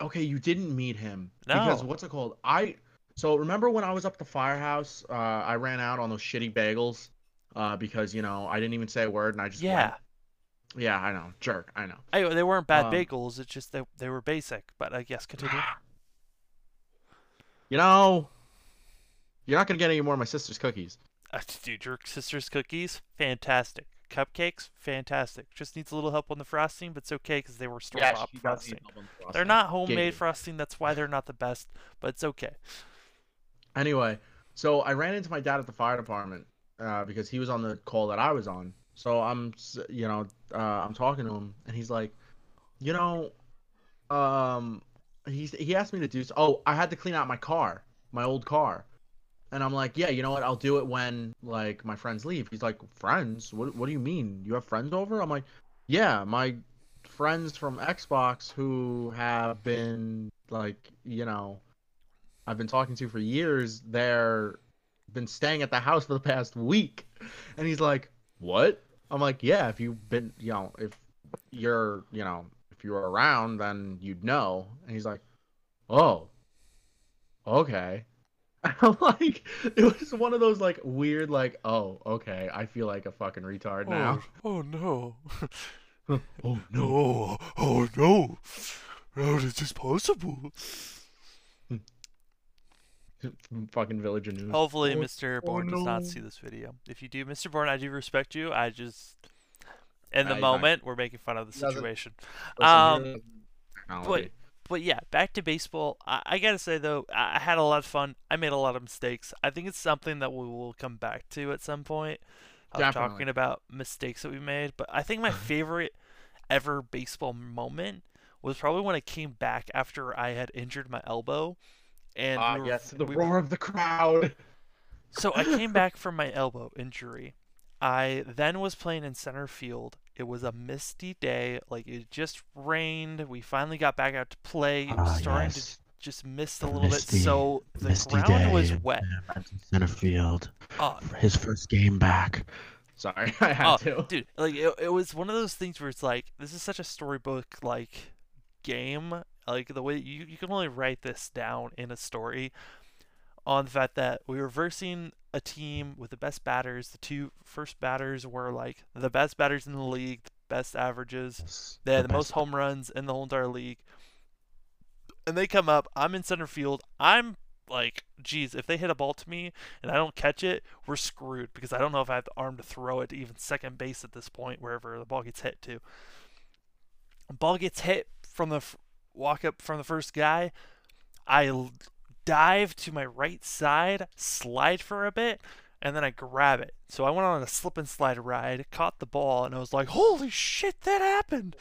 Okay, you didn't meet him because what's it called? I so remember when I was up at the firehouse, uh, I ran out on those shitty bagels, uh, because you know I didn't even say a word and I just Yeah. went. Yeah, I know, jerk. I know. They weren't bad Um, bagels. It's just they they were basic. But I guess continue. You know, you're not gonna get any more of my sister's cookies. Uh, dude, your sister's cookies, fantastic. Cupcakes, fantastic. Just needs a little help on the frosting, but it's okay because they were store bought frosting. They're not homemade frosting. That's why they're not the best, but it's okay. Anyway, so I ran into my dad at the fire department uh, because he was on the call that I was on. So I'm, you know, uh, I'm talking to him, and he's like, you know, um, he's he asked me to do. Oh, I had to clean out my car, my old car, and I'm like, yeah, you know what? I'll do it when like my friends leave. He's like, friends? What What do you mean? You have friends over? I'm like, yeah, my friends from Xbox who have been like, you know, I've been talking to for years, they're been staying at the house for the past week. And he's like, What? I'm like, Yeah, if you've been you know, if you're you know, if you were around then you'd know. And he's like, Oh. Okay. I'm like it was one of those like weird like, oh, okay, I feel like a fucking retard now. Oh, oh no. oh No. Oh, no. How is this possible? fucking villager news. Hopefully, Oh, Mr. oh Bourne does not see this video. If you do, Mr. Bourne, I do respect you. I just, in the he's not- moment, we're making fun of the situation. Listen, um, here's technology. But yeah, back to baseball. I, I gotta say though, I, I had a lot of fun. I made a lot of mistakes. I think it's something that we will come back to at some point. Of Definitely. talking about mistakes that we made. But I think my favorite ever baseball moment was probably when I came back after I had injured my elbow. And Ah, we were, yes, the we- roar of the crowd. So I came back from my elbow injury. I then was playing in center field. It was a misty day, like it just rained. We finally got back out to play. It was Ah, starting to just mist a little misty- bit, so the misty ground was wet. in Center Field. For his first game back. Sorry, I had oh, to. dude, like it, it was one of those things where it's like this is such a storybook like game. Like the way you you can only write this down in a story on the fact that we were versing a team with the best batters. The two first batters were like the best batters in the league, the best averages. They had the, best- most home runs in the whole entire league. And they come up. I'm in center field. I'm like, geez, if they hit a ball to me and I don't catch it, we're screwed because I don't know if I have the arm to throw it to even second base at this point, wherever the ball gets hit to. Ball gets hit from the walk up from the first guy. I dive to my right side, slide for a bit, and then I grab it. So I went on a slip and slide ride, caught the ball, and I was like, holy shit, that happened.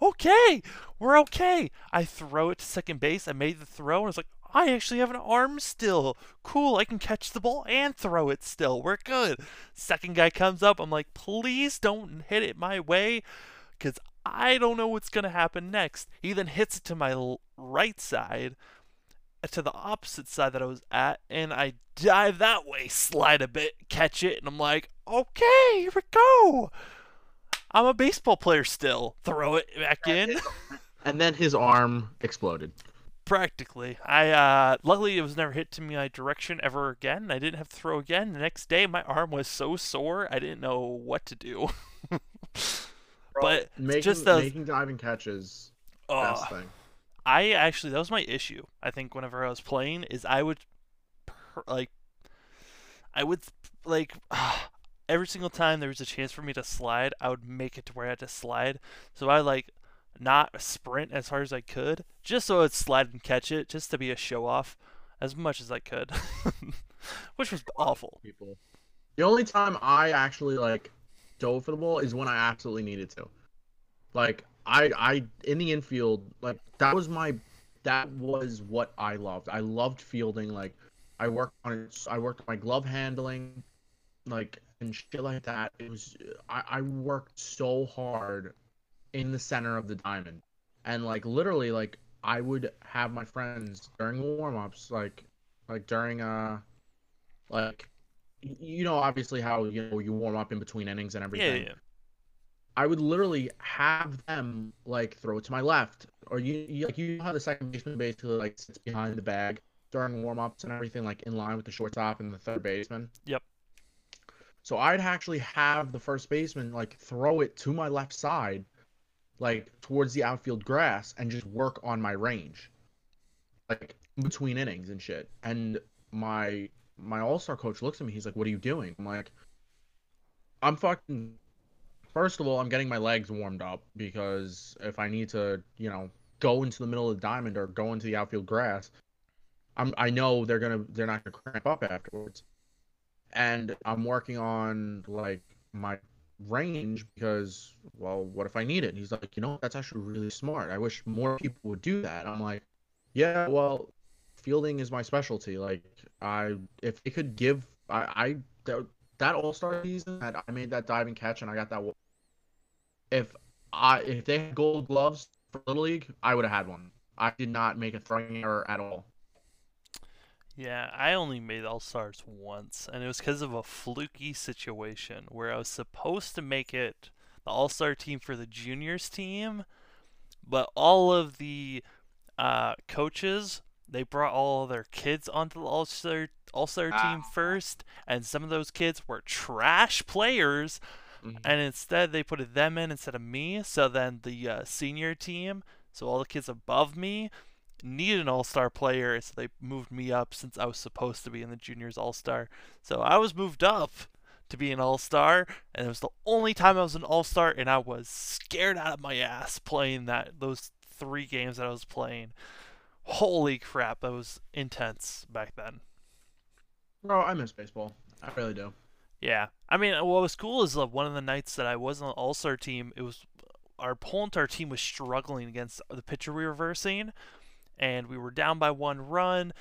Okay, we're okay. I throw it to second base. I made the throw, and I was like, I actually have an arm still. Cool, I can catch the ball and throw it still. We're good. Second guy comes up. I'm like, please don't hit it my way because I don't know what's going to happen next. He then hits it to my l- right side, uh, to the opposite side that I was at, and I dive that way, slide a bit, catch it, and I'm like, okay, here we go. I'm a baseball player still. Throw it back in. and then his arm exploded. Practically. I uh luckily it was never hit to me my direction ever again. I didn't have to throw again. The next day my arm was so sore I didn't know what to do. but making, just the making diving catches oh, best thing. I actually that was my issue. I think whenever I was playing is I would like I would like every single time there was a chance for me to slide, I would make it to where I had to slide. So I like not sprint as hard as I could, just so I'd slide and catch it, just to be a show off as much as I could, which was awful. People. The only time I actually like dove for the ball is when I absolutely needed to. Like I, I in the infield, like that was my, that was what I loved. I loved fielding. Like I worked on it. I worked my glove handling, like and shit like that. It was I, I worked so hard in the center of the diamond. And like literally like I would have my friends during warm ups, like like during uh like you know obviously how you know you warm up in between innings and everything. Yeah, yeah. I would literally have them like throw it to my left, or you, you like you know how the second baseman basically like sits behind the bag during warm ups and everything, like in line with the shortstop and the third baseman. Yep. So I'd actually have the first baseman like throw it to my left side, like towards the outfield grass, and just work on my range, like in between innings and shit. And my my all star coach looks at me. He's like, "What are you doing?" I'm like, "I'm fucking." First of all, I'm getting my legs warmed up because if I need to, you know, go into the middle of the diamond or go into the outfield grass, I'm I know they're gonna they're not gonna cramp up afterwards. And I'm working on like my range because well, what if I need it? And he's like, you know, that's actually really smart. I wish more people would do that. I'm like, yeah, well, fielding is my specialty. Like I if they could give I I that, that All Star season that I made that diving catch and I got that. If I if they had gold gloves for Little League, I would have had one. I did not make a throwing error at all. Yeah, I only made All Stars once, and it was because of a fluky situation where I was supposed to make it the All Star team for the juniors team, but all of the uh, coaches they brought all their kids onto the All Star All Star team first, and some of those kids were trash players, Mhm. and instead they put them in instead of me. So then the uh, senior team, so all the kids above me, needed an All Star player, so they moved me up since I was supposed to be in the juniors All Star. So I was moved up to be an All Star, and it was the only time I was an All Star, and I was scared out of my ass playing that those three games that I was playing. Holy crap, that was intense back then. Bro, I miss baseball. I really do. Yeah, I mean, what was cool is uh, one of the nights that I was on the All Star team. It was our opponent, our team was struggling against the pitcher we were versing, and we were down by one run.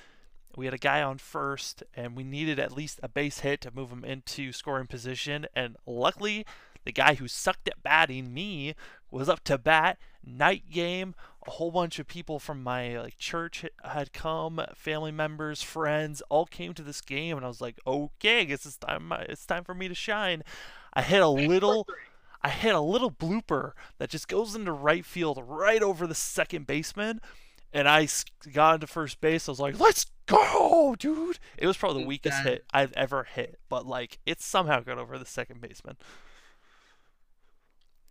We had a guy on first, and we needed at least a base hit to move him into scoring position. And luckily, the guy who sucked at batting, me, was up to bat. Night game, a whole bunch of people from my like church had come, family members, friends, all came to this game, and I was like, okay, I guess it's time. Uh, it's time for me to shine. I hit a little. I hit a little blooper that just goes into right field, right over the second baseman, and I got into first base. I was like, "Let's go, dude!" It was probably the weakest hit I've ever hit, but like it somehow got over the second baseman.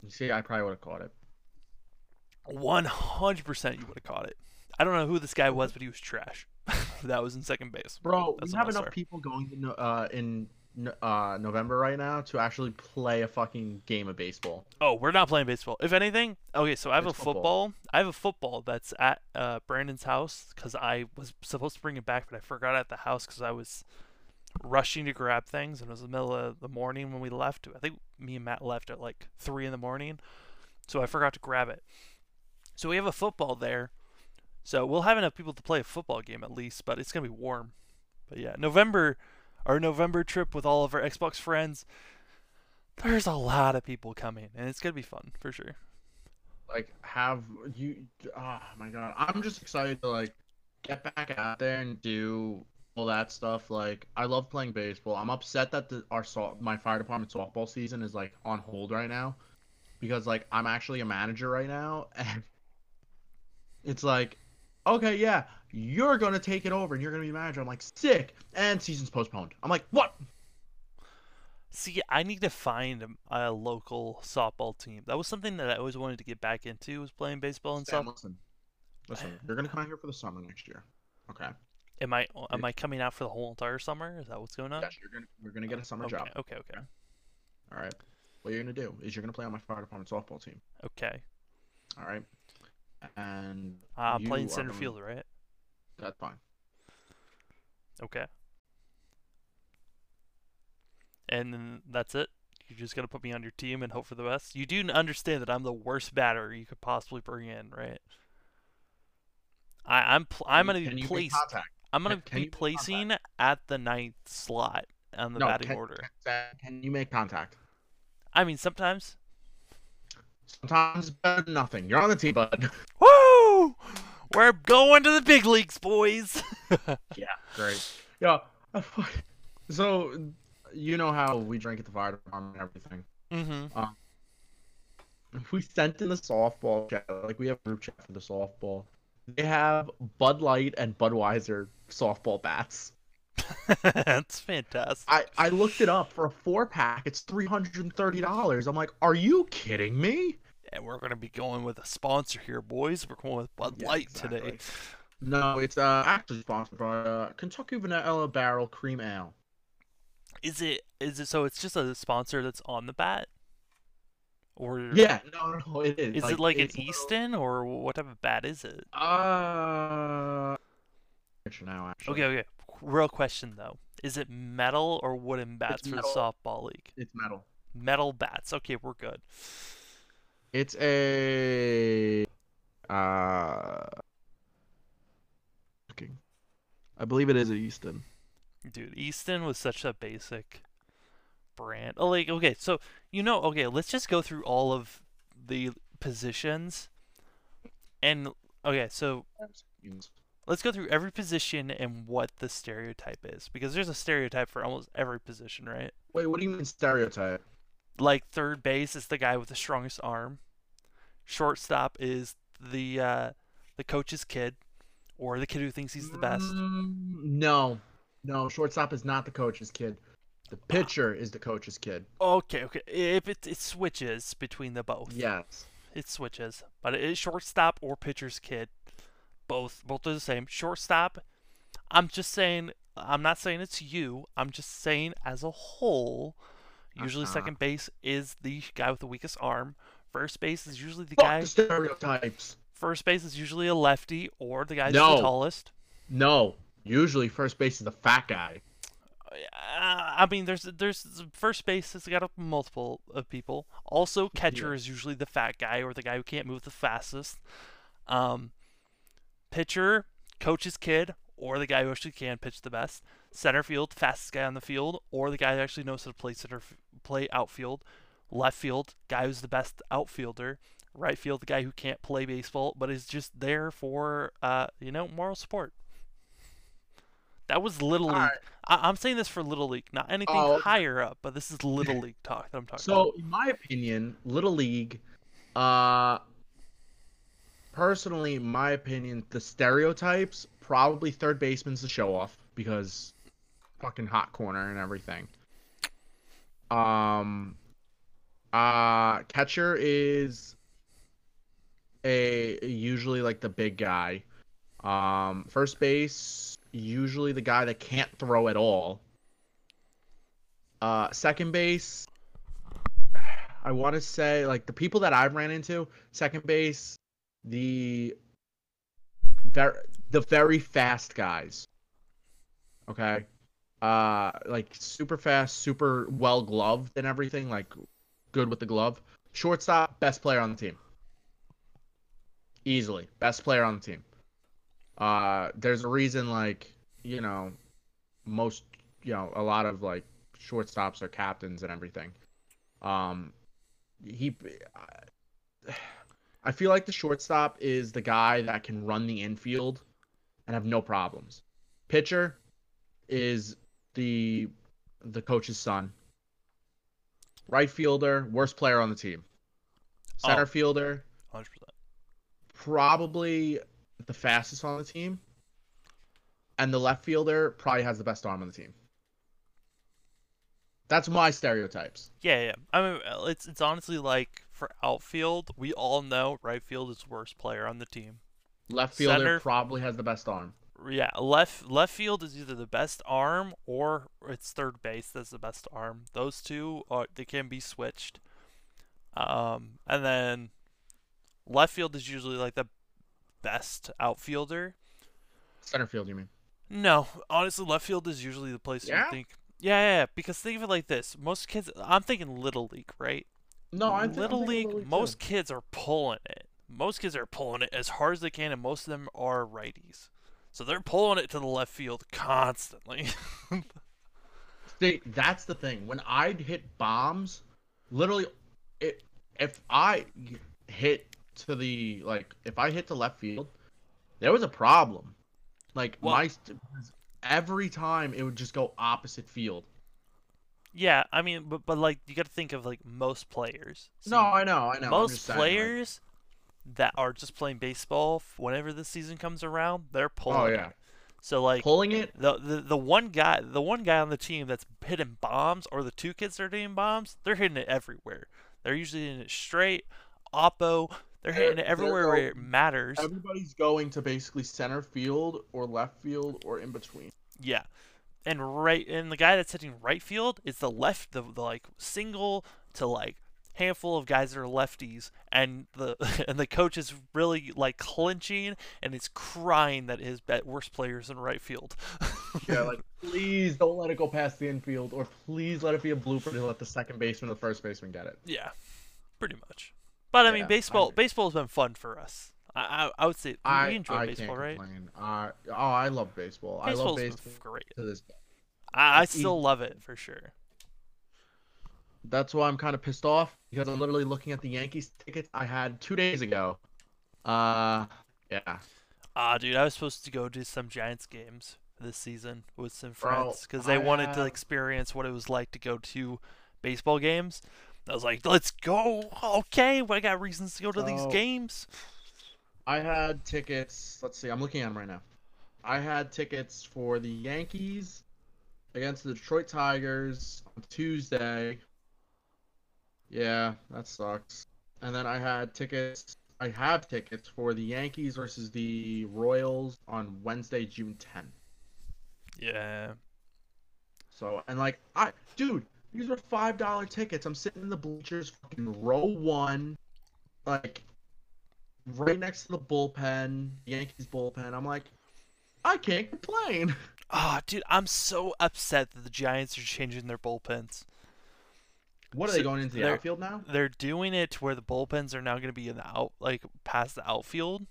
You see, I probably would have caught it. One hundred percent, you would have caught it. I don't know who this guy was, but he was trash. that was in second base. Bro, That's we have enough people going to uh, in uh, November right now to actually play a fucking game of baseball. Oh, we're not playing baseball. If anything, okay. So I have It's a football. football. I have a football that's at uh, Brandon's house because I was supposed to bring it back, but I forgot at the house because I was rushing to grab things, and it was the middle of the morning when we left. I think me and Matt left at like three in the morning, so I forgot to grab it. So we have a football there. So we'll have enough people to play a football game at least, but it's gonna be warm. But yeah, November, our November trip with all of our Xbox friends. There's a lot of people coming, and it's gonna be fun for sure. Like, have you? Oh my god, I'm just excited to like get back out there and do all that stuff. Like, I love playing baseball. I'm upset that the our my fire department softball season is like on hold right now because like I'm actually a manager right now, and it's like, okay, yeah, you're gonna take it over and you're gonna be manager. I'm like, sick, and season's postponed. I'm like, what? See, I need to find a, local softball team. That was something that I always wanted to get back into. Was playing baseball and Sam, stuff. listen, listen, you're gonna come out here for the summer next year. Okay. Am I am I coming out for the whole entire summer? Is that what's going on? Yes, you're gonna you're gonna get a summer okay, job. okay, okay, All right. What you're gonna do is you're gonna play on my fire department softball team. okay. All right. And Uh, playing center field, right? That's fine. Okay. And then that's it. You're just gonna put me on your team and hope for the best. You do understand that I'm the worst batter you could possibly bring in, right? I, I'm pl- I'm gonna be placed. contact? I'm gonna can- be placing at the ninth slot on the No, batting can, order. Can you make contact? I mean, sometimes. Sometimes better than nothing. You're on the team, bud. Woo! We're going to the big leagues, boys. yeah, great. Yeah. So you know how we drink at the fire department and everything. mm-hmm. Um we sent in the softball chat. Like we have a group chat for the softball. They have Bud Light and Budweiser softball bats. That's fantastic. I, I looked it up for a four pack. It's three hundred and thirty dollars. I'm like, are you kidding me? And we're gonna be going with a sponsor here, boys. We're going with Bud Yeah, Light today. No, it's uh actually sponsored by uh, Kentucky Vanilla Barrel Cream Ale. Is it? Is it? So it's just a sponsor that's on the bat, or Yeah, no, no, it is. Is it like an Easton, or what type of bat is it? Uh, now actually. Okay, okay. Real question though: Is it metal or wooden bats for the softball league? It's metal. Metal bats. Okay, we're good. It's a uh. looking. I believe it is a Easton. Dude, Easton was such a basic brand. Oh, like okay, so you know, okay, let's just go through all of the positions, and okay, so let's go through every position and what the stereotype is because there's a stereotype for almost every position, right? Wait, what do you mean stereotype? Like third base is the guy with the strongest arm. Shortstop is the uh, the coach's kid, or the kid who thinks he's the best. Mm, no, no. Shortstop is not the coach's kid. The pitcher is the coach's kid. Okay, okay. If it it switches between the both. Yes. It switches, but it is shortstop or pitcher's kid. Both both are the same. Shortstop. I'm just saying. I'm not saying it's you. I'm just saying as a whole. Usually, Uh-huh. second base is the guy with the weakest arm. First base is usually the Fuck guy. the stereotypes. First base is usually a lefty or the guy No. the tallest. No. Usually, first base is the fat guy. Uh, I mean, there's there's first base has got multiple of people. Also, catcher is usually the fat guy or the guy who can't move the fastest. Um, pitcher, coach's kid, or the guy who actually can pitch the best. Center field, fastest guy on the field, or the guy that actually knows how to play center, play outfield. Left field, guy who's the best outfielder. Right field, the guy who can't play baseball but is just there for uh, you know, moral support. That was little league. Alright. I- I'm saying this for little league, not anything okay. higher up, but this is little league talk that I'm talking So, in my opinion, Little League, uh, personally, my opinion, the stereotypes probably third baseman's the show off because fucking hot corner and everything. Um, uh, catcher is a usually like the big guy. Um, first base usually the guy that can't throw at all. Uh, second base, I want to say like the people that I've ran into, second base, the very the very fast guys. Okay. Uh like super fast, super well gloved and everything, like good with the glove. Shortstop, best player on the team. Easily, best player on the team. Uh there's a reason like, you know, most you know, a lot of like shortstops are captains and everything. Um he I feel like the shortstop is the guy that can run the infield and have no problems. Pitcher is the the coach's son. Right fielder, worst player on the team. Center Oh. fielder, 100%. probably the fastest on the team, and the left fielder probably has the best arm on the team. That's my stereotypes. Yeah, yeah. I mean, it's it's honestly like for outfield, we all know right field is the worst player on the team. Left fielder Center- probably has the best arm. Yeah, left left field is either the best arm or it's third base that's the best arm. Those two are they can be switched. Um, and then left field is usually like the best outfielder. Center field, you mean? No, honestly, left field is usually the place Yeah? you think. Yeah, yeah, yeah, because think of it like this: most kids. I'm thinking little league, right? No, I'm thi- I'm little league. Little League most too. kids are pulling it. Most kids are pulling it as hard as they can, and most of them are righties. So they're pulling it to the left field constantly. See, that's the thing. When I'd hit bombs, literally, it, if I hit to the like, if I hit to left field, there was a problem. Like Well- my every time it would just go opposite field. Yeah, I mean, but but like you got to think of like most players. No, I know, I know. Most saying, like- players that are just playing baseball whenever the season comes around, they're oh, pulling. oh yeah, it. So like pulling it. the, the the one guy the one guy on the team that's hitting bombs or the two kids that are hitting bombs they're hitting it everywhere they're usually hitting it straight oppo they're They're- hitting it they're everywhere where it matters Everybody's going to basically center field or left field or in between. yeah and right and the guy that's hitting right field is the left the, the like single to like handful of guys that are lefties and the and the coach is really like clinching and is crying that his bet worst players in right field Yeah, like please don't let it go past the infield, or please let it be a blooper to let the second baseman or the first baseman get it. Yeah, pretty much. But I mean, Yeah, I baseball agree. baseball's been fun for us. I I, I would say we I enjoy I baseball, right? complain. Uh, oh, I love baseball. I love Baseball's baseball great. to this day. I, I still love it for sure. That's why I'm kind of pissed off because I'm literally looking at the Yankees tickets I had two days ago. Uh, yeah. Ah, dude, I was supposed to go to some Giants games this season with some friends because they I wanted to experience what it was like to go to baseball games. I was like, let's go. Okay, well, I got reasons to go to these games. I had tickets. Let's see. I'm looking at them right now. I had tickets for the Yankees against the Detroit Tigers on Tuesday. Yeah, that sucks. And then I had tickets. I have tickets for the Yankees versus the Royals on Wednesday, June 10th. Yeah. So and like I, dude, these are five dollar tickets. I'm sitting in the bleachers, fucking row one, like right next to the bullpen, Yankees bullpen. I'm like, I can't complain. Ah, dude, I'm so upset that the Giants are changing their bullpens. What are So they going into the outfield now? They're doing it to where the bullpens are now going to be in the out, like past the outfield.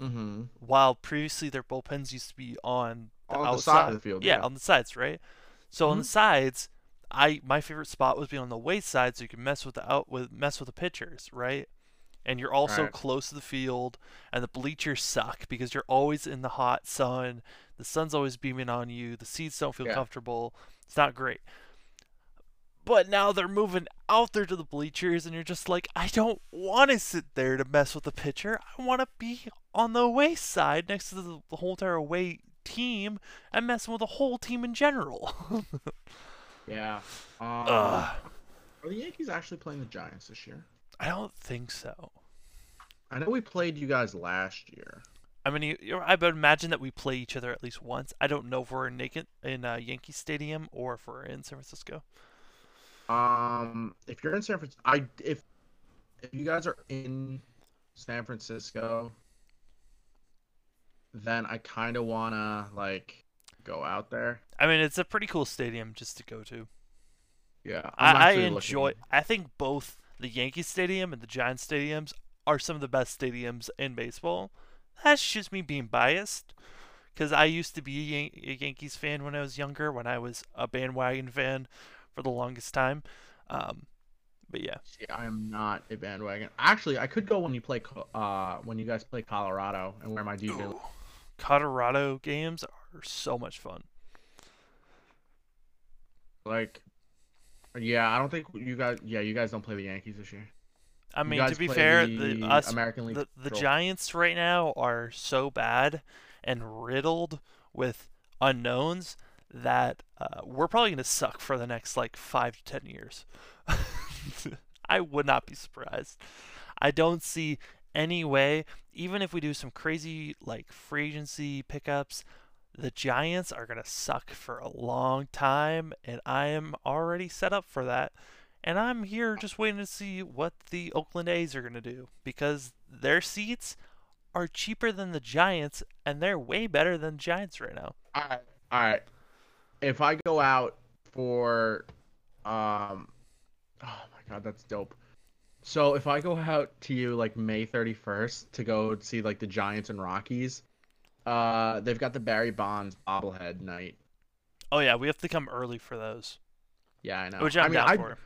Mm-hmm. while previously their bullpens used to be on the On the outside. side of the field, Yeah, yeah. on the sides, right? So on the Mhm. sides, I my favorite spot was being on the way side, so you can mess with the out with mess with the pitchers, right? And you're also Right. close to the field, and the bleachers suck because you're always in the hot sun. The sun's always beaming on you. The seats don't feel Yeah. comfortable. It's not great. But now they're moving out there to the bleachers, and you're just like, I don't want to sit there to mess with the pitcher. I want to be on the away side next to the, the whole entire away team and messing with the whole team in general. Yeah. Um, are the Yankees actually playing the Giants this year? I don't think so. I know we played you guys last year. I mean, you, you- I would imagine that we play each other at least once. I don't know if we're in naked in uh, Yankee Stadium or if we're in San Francisco. Um, if you're in San Francisco, I if if you guys are in San Francisco, then I kind of wanna like go out there. I mean, it's a pretty cool stadium just to go to. Yeah, I'm I, I enjoy. looking- I think both the Yankee Stadium and the Giants stadiums are some of the best stadiums in baseball. That's just me being biased, because I used to be a, Yan- a Yankees fan when I was younger, when I was a bandwagon fan for the longest time. Um, but yeah, See, I am not a bandwagon. Actually, I could go when you play uh when you guys play Colorado and wear my DJ. Ooh, Colorado games are so much fun. Like, yeah, I don't think you guys. Yeah, you guys don't play the Yankees this year. I mean, to be fair, the the, us American League the, the. Giants right now are so bad and riddled with unknowns that uh, we're probably going to suck for the next like five to ten years. I would not be surprised. I don't see any way, even if we do some crazy like free agency pickups, the Giants are going to suck for a long time, and I am already set up for that. And I'm here just waiting to see what the Oakland A's are going to do because their seats are cheaper than the Giants, and they're way better than Giants right now. All right, all right. If I go out for, um, oh my god, that's dope. So if I go out to you like May thirty first to go see like the Giants and Rockies, uh, they've got the Barry Bonds bobblehead night. Oh yeah, we have to come early for those, Yeah, I know. which I'm I mean, down I for.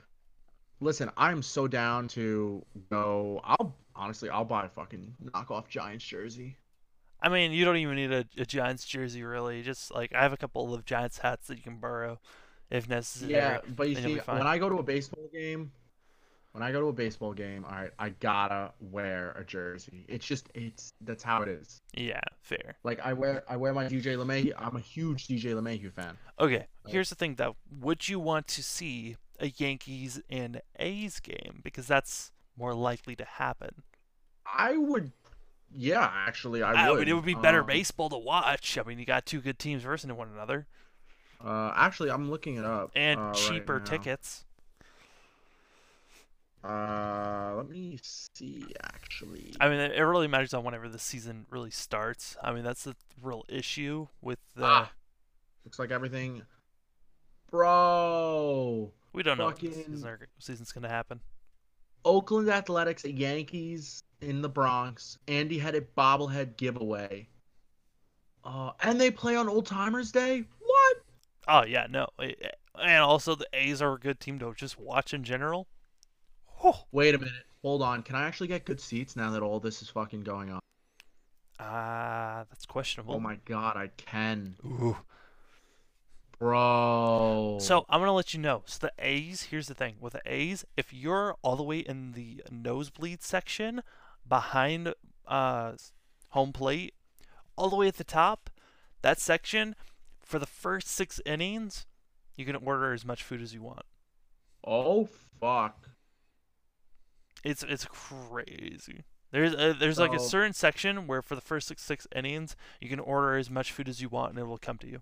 listen. I'm so down to go. I'll honestly, I'll buy a fucking knockoff Giants jersey. I mean, you don't even need a, a Giants jersey really. Just like I have a couple of Giants hats that you can borrow if necessary. Yeah, but you see, when I go to a baseball game, when I go to a baseball game, all right, I gotta wear a jersey. It's just, it's that's how it is. Yeah, fair. Like I wear, I wear my DJ LeMahieu. I'm a huge DJ LeMahieu fan. Okay, Right. here's the thing though. Would you want to see a Yankees and A's game because that's more likely to happen? I would, yeah, actually, I I would. mean, it would be better Um, baseball to watch. I mean, you got two good teams versing in one another Uh, actually, I'm looking it up. and uh, right cheaper now. tickets. Uh, let me see. Actually, I mean, it really matters on whenever the season really starts. I mean, that's the real issue with the. Ah, looks like everything, bro. we don't know when the season are- season's gonna happen. Oakland Athletics Yankees in the Bronx. Andy had a bobblehead giveaway. Uh, and they play on Old Timers Day. What? Oh yeah, no, and also the A's are a good team to just watch in general. Oh, Wait a minute. Hold on. Can I actually get good seats now that all this is fucking going on? ah, that's questionable. Oh my god, I can, Ooh. bro. So I'm gonna let you know. So the A's, here's the thing with the A's, if you're all the way in the nosebleed section behind uh home plate, all the way at the top, that section, for the first six innings, you can order as much food as you want. oh fuck. It's it's crazy. There's a, there's like a So- certain section where for the first six six innings, you can order as much food as you want and it will come to you.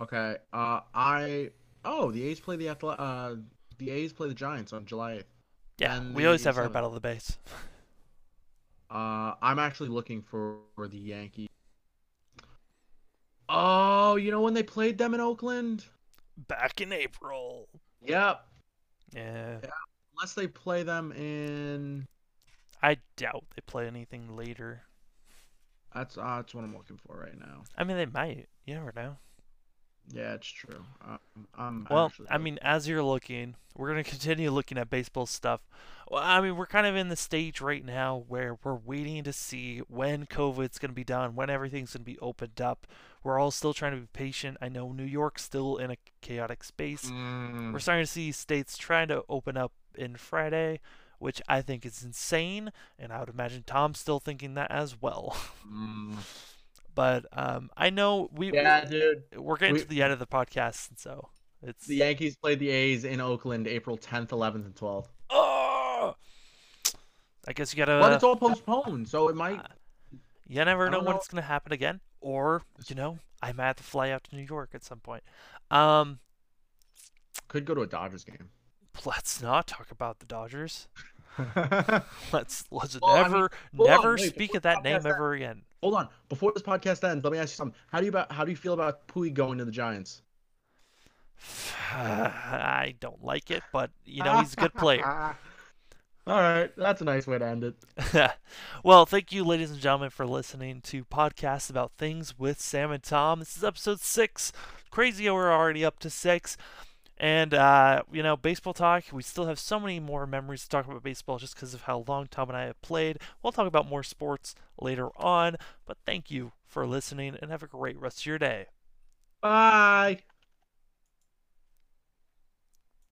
Okay. Uh, I. Oh, the A's play the Athle- Uh, the A's play the Giants on July 8th. Yeah, And we always have our battle of the base. Uh, I'm actually looking for, for the Yankees. Oh, you know when they played them in Oakland? Back in April. Yep. Yeah. Unless they play them in. I doubt they play anything later. That's uh, that's what I'm looking for right now. I mean, they might. You never know. Yeah, it's true. Um, I'm Well, actually I mean, as you're looking, we're gonna continue looking at baseball stuff. Well, I mean, we're kind of in the stage right now where we're waiting to see when COVID's gonna be done, when everything's gonna be opened up. We're all still trying to be patient. I know New York's still in a chaotic space. Mm, We're starting to see states trying to open up in Friday, which I think is insane, and I would imagine Tom's still thinking that as well. mm. But um, I know we Yeah, dude. we're getting we- to the end of the podcast, and so it's The Yankees played the A's in Oakland April 10th, 11th, and 12th. oh. I guess you gotta. But it's all postponed, so it might. uh, you never know don't when it's gonna happen again, or you know, I might have to fly out to New York at some point. Um, Could go to a Dodgers game. let's not talk about the Dodgers. Let's let's Well, I mean, never on, never wait, speak of that name podcast ever again. Hold on. Before this podcast ends, let me ask you something. How do you about how do you feel about Puig going to the Giants? I don't like it, but you know he's a good player. All right, that's a nice way to end it. well, thank you, ladies and gentlemen, for listening to podcasts about things with Sam and Tom. This is episode six. Crazy, we're already up to six. And uh, you know, baseball talk. We still have so many more memories to talk about baseball, just because of how long Tom and I have played. We'll talk about more sports later on. But thank you for listening, and have a great rest of your day. Bye.